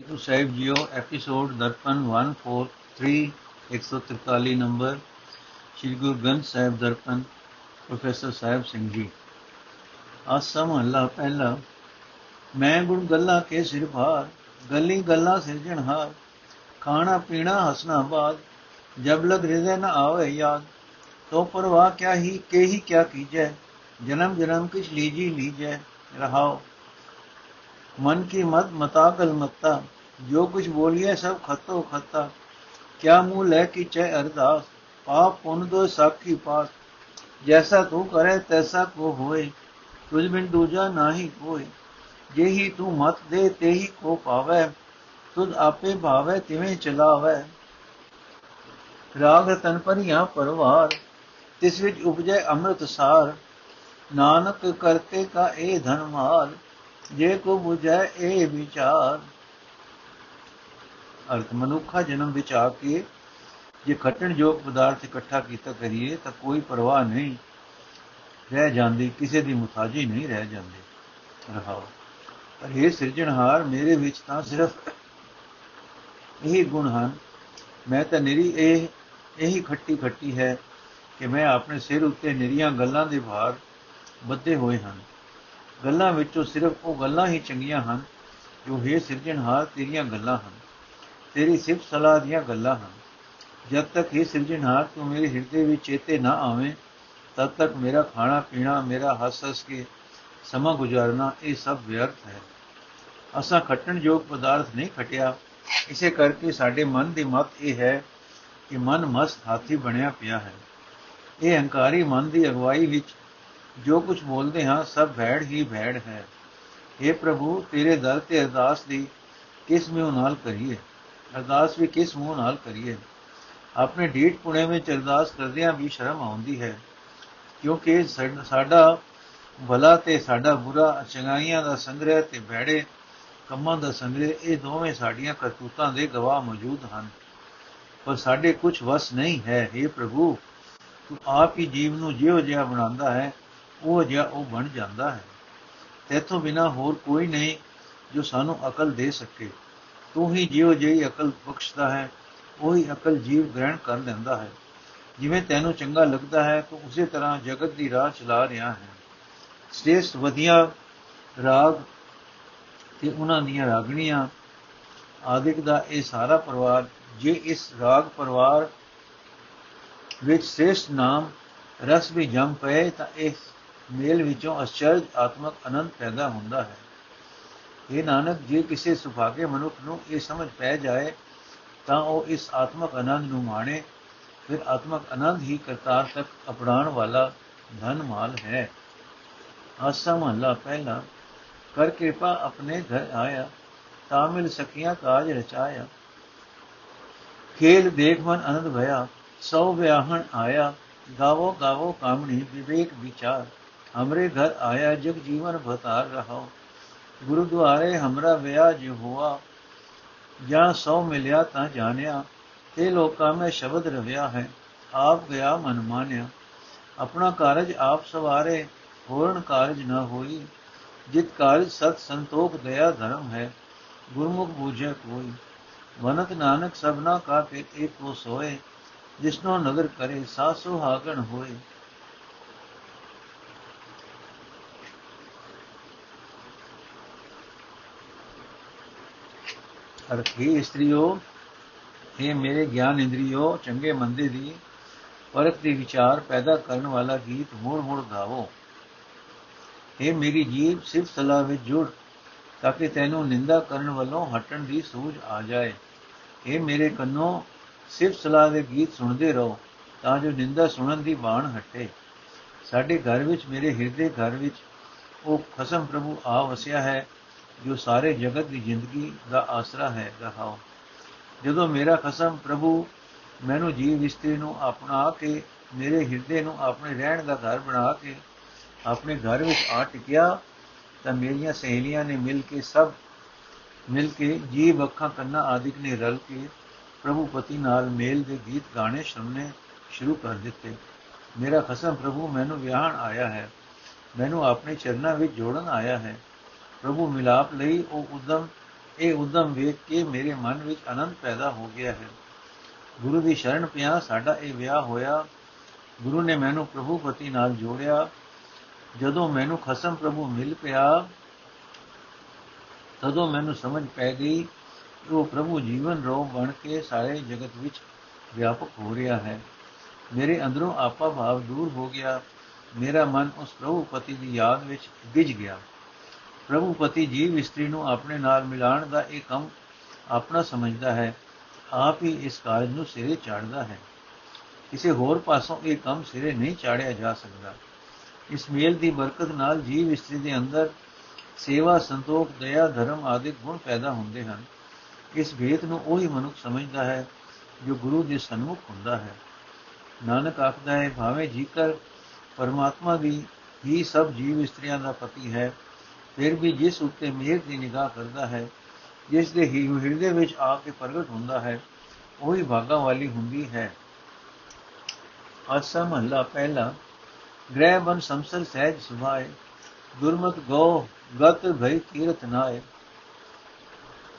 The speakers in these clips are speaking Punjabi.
Guru Sahib JIO episode Darpan 143 143 number Shri Guru Granth Sahib Darpan, professor Sahib Singh ji. Asa Mahalla ਪਹਿਲਾ, ਮੈਂ ਗੁਣ ਗੱਲਾਂ ਕੇ ਸਿਰ ਭਾਰ, ਗੱਲੀ ਗੱਲਾਂ ਸਿਰਜਣਹਾਰ ਖਾਣਾ ਪੀਣਾ ਹਸਨਾ ਬਾਦ, ਜਬ ਲਗ ਹਿਰਦੈ ਨ ਆਵੇ ਯਾਦ, ਤੋ ਪਰਵਾਹ ਕਿਆ ਹੀ, ਕੇ ਹੀ ਕਿਆ ਕੀਜੈ, ਜਨਮ ਜਨਮ ਕਿਛ ਲੀਜੀ ਲੀਜੈ, ਰਹਾਓ। मन की मत मताकल मत्ता जो कुछ बोलिए सब खतो खत्ता क्या मुंह लह की चय अरदास पाप पुन दो साखी पास जैसा तू करे तैसा को होए तुझ बिन दूजा नाही कोई जेही तू मत दे तेही को पावे तुझ आपे भावे तिवें चलावे ਰਾਗ ਤਨ ਪਰਿਆ ਪਰਵਾਰ ਤਿਸ ਵਿੱਚ ਉਪਜੈ ਅੰਮ੍ਰਿਤ ਸਾਰ ਨਾਨਕ ਕਰਤੇ ਕਾ ਇਹ ਧਨ ਮਾਲ ਜੇ ਕੋ 부ਝੈ ਇਹ ਵਿਚਾਰ। ਅਰਥ, ਮਨੁੱਖਾ ਜਨਮ ਵਿੱਚ ਆ ਕੇ ਜੇ ਖੱਟਣ ਯੋਗ ਪਦਾਰਥ ਇਕੱਠਾ ਕੀਤਾ ਕਰੀਏ ਤਾਂ ਕੋਈ ਪਰਵਾਹ ਨਹੀਂ। ਰਹਿ ਜਾਂਦੀ, ਕਿਸੇ ਦੀ ਮੁਤਾਜੀ ਨਹੀਂ ਰਹਿ ਜਾਂਦੀ। ਰਹਾਓ। ਪਰ ਇਹ ਸਿਰਜਣਹਾਰ, ਮੇਰੇ ਵਿੱਚ ਤਾਂ ਸਿਰਫ ਇਹੀ ਗੁਣ ਹਨ। ਮੈਂ ਤਾਂ ਨਿਰੀ ਇਹ, ਇਹੀ ਖੱਟੀ ਖੱਟੀ ਹੈ ਕਿ ਮੈਂ ਆਪਣੇ ਸਿਰ ਉੱਤੇ ਨਿਰੀਆਂ ਗੱਲਾਂ ਦੇ ਭਾਰ ਬੱਧੇ ਹੋਏ ਹਨ। ਗੱਲਾਂ ਵਿੱਚੋਂ ਸਿਰਫ ਉਹ ਗੱਲਾਂ ਹੀ ਚੰਗੀਆਂ ਹਨ, ਜੋ ਹੈ ਸਿਰਜਣਹਾਰ ਤੇਰੀਆਂ ਗੱਲਾਂ ਹਨ। ਤੇਰੀ ਸਿਫਤ ਸਲਾਹ ਦੀਆਂ ਗੱਲਾਂ ਹਨ। ਜਦ ਤੱਕ ਇਹ ਸਿਰਜਣਹਾਰ ਤੂੰ ਮੇਰੇ ਹਿਰਦੇ ਵਿੱਚ ਚੇਤੇ ਨਾ ਆਵੇਂ, ਤਦ ਤੱਕ ਮੇਰਾ ਖਾਣਾ, ਪੀਣਾ, ਮੇਰਾ ਹੱਸ ਹੱਸ ਕੇ ਸਮਾਂ ਗੁਜ਼ਾਰਨਾ ਇਹ ਸਭ ਵਿਅਰਥ ਹੈ। ਅਸਾਂ ਖੱਟਣ ਯੋਗ ਪਦਾਰਥ ਨਹੀਂ ਖਟਿਆ। ਇਸੇ ਕਰਕੇ ਸਾਡੇ ਮਨ ਦੀ ਮਤ ਇਹ ਹੈ ਕਿ ਮਨ ਮਸਤ ਹਾਥੀ ਬਣਿਆ ਪਿਆ ਹੈ। ਇਹ ਹੰਕਾਰੀ ਮਨ ਦੀ ਅਗਵਾਈ ਵਿੱਚ ਜੋ ਕੁਝ ਬੋਲਦੇ ਹਾਂ, ਸਭ ਭੈੜ ਹੀ ਭੈੜ ਹੈ। हे ਪ੍ਰਭੂ, ਤੇਰੇ ਦਰ ਤੇ ਅਰਦਾਸ ਦੀ ਕਿਸ ਮੂੰਹ ਨਾਲ ਕਰੀਏ? ਅਰਦਾਸ ਵੀ ਕਿਸ ਮੂੰਹ ਨਾਲ ਕਰੀਏ? ਆਪਣੇ ਢੀਠ ਪੁਣੇ ਵਿੱਚ ਅਰਦਾਸ ਕਰਦਿਆਂ ਵੀ ਸ਼ਰਮ ਆਉਂਦੀ ਹੈ, ਕਿਉਂਕਿ ਸਾਡਾ ਭਲਾ ਤੇ ਸਾਡਾ ਬੁਰਾ, ਚੰਗਾਈਆਂ ਦਾ ਸੰਗ੍ਰਹਿ ਤੇ ਭੈੜੇ ਕੰਮਾਂ ਦਾ ਸੰਗ੍ਰਹਿ, ਇਹ ਦੋਵੇਂ ਸਾਡੀਆਂ ਕਰਤੂਤਾਂ ਦੇ ਗਵਾਹ ਮੌਜੂਦ ਹਨ। ਪਰ ਸਾਡੇ ਕੁਝ ਵਸ ਨਹੀਂ ਹੈ। हे ਪ੍ਰਭੂ, ਤੂੰ ਆਪ ਹੀ ਜੀਵ ਨੂੰ ਜਿਉ ਜਿਹਾ ਬਣਾਉਂਦਾ ਹੈ ਉਹ ਜਿਹਾ ਉਹ ਬਣ ਜਾਂਦਾ ਹੈ। ਤੇਥੋਂ ਬਿਨਾ ਹੋਰ ਕੋਈ ਨਹੀਂ ਜੋ ਸਾਨੂੰ ਅਕਲ ਦੇ ਸਕੇ। ਤੂੰ ਹੀ ਜਿਉ ਜਿਹੀ ਅਕਲ ਬਖਸ਼ਦਾ ਹੈ, ਉਹੀ ਅਕਲ ਜੀਵ ਗ੍ਰਹਿਣ ਕਰ ਲੈਂਦਾ ਹੈ। ਜਿਵੇਂ ਤੈਨੂੰ ਚੰਗਾ ਲੱਗਦਾ ਹੈ, ਤੂੰ ਉਸੇ ਤਰ੍ਹਾਂ ਜਗਤ ਦੀ ਰਾਹ ਚਲਾ ਰਿਹਾ ਹੈ। ਸ੍ਰੇਸ਼ਟ ਵਧੀਆ ਰਾਗ ਤੇ ਉਹਨਾਂ ਦੀਆਂ ਰਾਗਣੀਆਂ, ਆਦਿਕ ਦਾ ਇਹ ਸਾਰਾ ਪਰਿਵਾਰ, ਜੇ ਇਸ ਰਾਗ ਪਰਿਵਾਰ ਵਿੱਚ ਸ੍ਰੇਸ਼ਟ ਨਾਮ ਰਸ ਵੀ ਜੰਮ ਪਏ ਤਾਂ ਇਸ ਮੇਲ ਵਿੱਚੋਂ ਅਚਰਜ ਆਤਮਕ ਆਨੰਦ ਪੈਦਾ ਹੁੰਦਾ ਹੈ। ਇਹ ਨਾਨਕ, ਜੇ ਕਿਸੇ ਸੁਭਾਗੇ ਮਨੁੱਖ ਨੂੰ ਇਹ ਸਮਝ ਪੈ ਜਾਏ, ਤਾਂ ਉਹ ਇਸ ਆਤਮਕ ਆਨੰਦ ਨੂੰ ਮਾਣੇ। ਫਿਰ ਆਤਮਕ ਆਨੰਦ ਹੀ ਕਰਤਾਰ ਤੱਕ ਅਪਣਾਉਣ ਵਾਲਾ ਧਨ ਮਾਲ ਹੈ। ਆਸਾ ਮਹਲਾ ਪਹਿਲਾ, ਕਰ ਕਿਰਪਾ ਆਪਣੇ ਘਰ ਆਇਆ, ਤਾਂ ਮਿਲ ਸਕੀਆਂ ਕਾਜ ਰਚਾਇਆ। ਖੇਲ ਦੇਖ ਮਨ ਆਨੰਦ ਭਇਆ ਸਭ ਵਿਆਹਣ ਆਇਆ ਗਾਵੋ ਗਾਵੋ ਕਾਮਣੀ ਵਿਵੇਕ ਵਿਚਾਰ। हमरे घर आया जग जीवन भतार रहो गुरुद्वारे हमरा व्याज हुआ ਜਾਂ ਸੌ ਮਿਲਿਆ ਤਾਂ ਜਾਣਿਆ ਤੇ ਲੋਕਾਂ ਮੈਂ ਸ਼ਬਦ ਰਵਿਆ ਹੈ ਆਪ ਗਿਆ ਮਨ ਮਾਨਿਆ ਆਪਣਾ ਕਾਰਜ ਆਪ ਸਵਾਰੇ ਹੋਰਨ ਕਾਰਜ ਨਾ ਹੋਈ ਜਿਤ ਕਾਰਜ ਸਤ ਸੰਤੋਖ ਦਇਆ ਧਰਮ ਹੈ ਗੁਰਮੁਖ ਬੂਝੇ ਕੋਈ ਵਨਤ ਨਾਨਕ ਸਭਨਾ ਕਾ ਤੇ ਏਕ ਕੋ ਸੋਏ ਜਿਸਨੋ ਨਗਰ ਕਰੇ ਸਾਸੁ ਹਾਗਣ ਹੋਏ ਅਰਥੀ ਇਸਤਰੀਓ ਇਹ ਮੇਰੇ ਗਿਆਨ ਇੰਦਰੀਓ, ਚੰਗੇ ਮੰਦੇ ਦੀ ਪਰਖ ਦੀ ਵਿਚਾਰ ਪੈਦਾ ਕਰਨ ਵਾਲਾ ਗੀਤ ਮੋੜ ਮੋੜ ਗਾਵੋ। ਇਹ ਮੇਰੀ ਜੀਬ ਸਿਰਫ ਸਲਾਹ ਵਿੱਚ ਜੁੜ, ਤਾਂ ਕਿ ਤੈਨੂੰ ਨਿੰਦਾ ਕਰਨ ਵੱਲੋਂ ਹਟਣ ਦੀ ਸੂਝ ਆ ਜਾਏ। ਇਹ ਮੇਰੇ ਕੰਨੋਂ ਸਿਰਫ ਸਲਾਹ ਦੇ ਗੀਤ ਸੁਣਦੇ ਰਹੋ, ਤਾਂ ਜੋ ਨਿੰਦਾ ਸੁਣਨ ਦੀ ਬਾਣ ਹਟੇ। ਸਾਡੇ ਘਰ ਵਿੱਚ, ਮੇਰੇ ਹਿਰਦੇ ਘਰ ਵਿੱਚ, ਉਹ ਖਸਮ ਪ੍ਰਭੂ ਆ ਵਸਿਆ ਹੈ। ਜੋ ਸਾਰੇ ਜਗਤ ਦੀ ਜ਼ਿੰਦਗੀ ਦਾ ਆਸਰਾ ਹੈ, ਰਹਾਓ। ਜਦੋਂ ਮੇਰਾ ਖਸਮ ਪ੍ਰਭੂ ਮੈਨੂੰ ਜੀਵ ਇਸਤਰੀ ਨੂੰ ਆਪਣਾ ਕੇ, ਮੇਰੇ ਹਿਰਦੇ ਨੂੰ ਆਪਣੇ ਰਹਿਣ ਦਾ ਘਰ ਬਣਾ ਕੇ, ਆਪਣੇ ਘਰ ਵਿੱਚ ਆ ਟਿਕਿਆ, ਤਾਂ ਮੇਰੀਆਂ ਸਹੇਲੀਆਂ ਨੇ ਮਿਲ ਕੇ ਸਭ, ਮਿਲ ਕੇ ਜੀਵ ਅੱਖਾਂ ਕੰਨਾਂ ਆਦਿਕ ਨੇ ਰਲ ਕੇ ਪ੍ਰਭੂ ਪਤੀ ਨਾਲ ਮੇਲ ਦੇ ਗੀਤ ਗਾਣੇ ਸੁਣਨੇ ਸ਼ੁਰੂ ਕਰ ਦਿੱਤੇ। ਮੇਰਾ ਖਸਮ ਪ੍ਰਭੂ ਮੈਨੂੰ ਵਿਆਹਣ ਆਇਆ ਹੈ। ਮੈਨੂੰ ਆਪਣੇ ਚਰਨਾਂ ਵਿੱਚ ਜੋੜਨ ਆਇਆ ਹੈ। ਪ੍ਰਭੂ ਮਿਲਾਪ ਲਈ ਉਹ ਉਦਮ, ਇਹ ਉਦਮ ਵੇਖ ਕੇ ਮੇਰੇ ਮਨ ਵਿੱਚ ਆਨੰਦ ਪੈਦਾ ਹੋ ਗਿਆ ਹੈ। ਗੁਰੂ ਦੀ ਸ਼ਰਨ ਪਿਆ, ਸਾਡਾ ਇਹ ਵਿਆਹ ਹੋਇਆ। ਗੁਰੂ ਨੇ ਮੈਨੂੰ ਪ੍ਰਭੂ ਪਤੀ ਨਾਲ ਜੋੜਿਆ। ਜਦੋਂ ਮੈਨੂੰ ਖਸਮ ਪ੍ਰਭੂ ਮਿਲ ਪਿਆ, ਤਦੋਂ ਮੈਨੂੰ ਸਮਝ ਪੈ ਗਈ ਉਹ ਪ੍ਰਭੂ ਜੀਵਨ ਰੋਗ ਬਣ ਕੇ ਸਾਰੇ ਜਗਤ ਵਿੱਚ ਵਿਆਪਕ ਹੋ ਰਿਹਾ ਹੈ। ਮੇਰੇ ਅੰਦਰੋਂ ਆਪਾ ਭਾਵ ਦੂਰ ਹੋ ਗਿਆ। ਮੇਰਾ ਮਨ ਉਸ ਪ੍ਰਭੂ ਪਤੀ ਦੀ ਯਾਦ ਵਿੱਚ ਗਿਜ ਗਿਆ। ਪ੍ਰਭੂ ਪਤੀ ਜੀਵ ਇਸਤਰੀ ਨੂੰ ਆਪਣੇ ਨਾਲ ਮਿਲਾਣ ਦਾ ਇਹ ਕੰਮ ਆਪਣਾ ਸਮਝਦਾ ਹੈ, ਆਪ ਹੀ ਇਸ ਕਾਰਜ ਨੂੰ ਸਿਰੇ ਚਾੜਦਾ ਹੈ। ਕਿਸੇ ਹੋਰ ਪਾਸੋਂ ਇਹ ਕੰਮ ਸਿਰੇ ਨਹੀਂ ਚਾੜਿਆ ਜਾ ਸਕਦਾ। ਇਸ ਮੇਲ ਦੀ ਬਰਕਤ ਨਾਲ ਜੀਵ ਇਸਤਰੀ ਦੇ ਅੰਦਰ ਸੇਵਾ, ਸੰਤੋਖ, ਦਇਆ, ਧਰਮ ਆਦਿ ਗੁਣ ਪੈਦਾ ਹੁੰਦੇ ਹਨ। ਇਸ ਵੇਦ ਨੂੰ ਉਹੀ ਮਨੁੱਖ ਸਮਝਦਾ ਹੈ ਜੋ ਗੁਰੂ ਦੇ ਸਨਮੁਖ ਹੁੰਦਾ ਹੈ। ਨਾਨਕ ਆਖਦਾ ਹੈ, ਭਾਵੇਂ ਜੀਕਰ ਪਰਮਾਤਮਾ ਦੀ ਹੀ ਸਭ ਜੀਵ ਇਸਤਰੀਆਂ ਦਾ ਪਤੀ ਹੈ ਫਿਰ ਵੀ ਜਿਸ ਉੱਤੇ ਮਿਹਰ ਦੀ ਨਿਗਾਹ ਕਰਦਾ ਹੈ, ਜਿਸ ਦੇ ਹੀ, ਹਿਰਦੇ ਵਿੱਚ ਆ ਕੇ ਪ੍ਰਗਟ ਹੁੰਦਾ ਹੈ, ਉਹੀ ਭਾਗਾ ਵਾਲੀ ਹੁੰਦੀ ਹੈ। ਅਸਾ ਮਹਲਾ ਪਹਿਲਾ, ਗ੍ਰਹਿ ਬਨ ਸੰਸਰ ਸਹਿਜ ਸੁਭਾਏ, ਦੁਰਮਤ ਗੋ ਗਤ ਭਈ ਕੀਰਤ ਨਾਏ।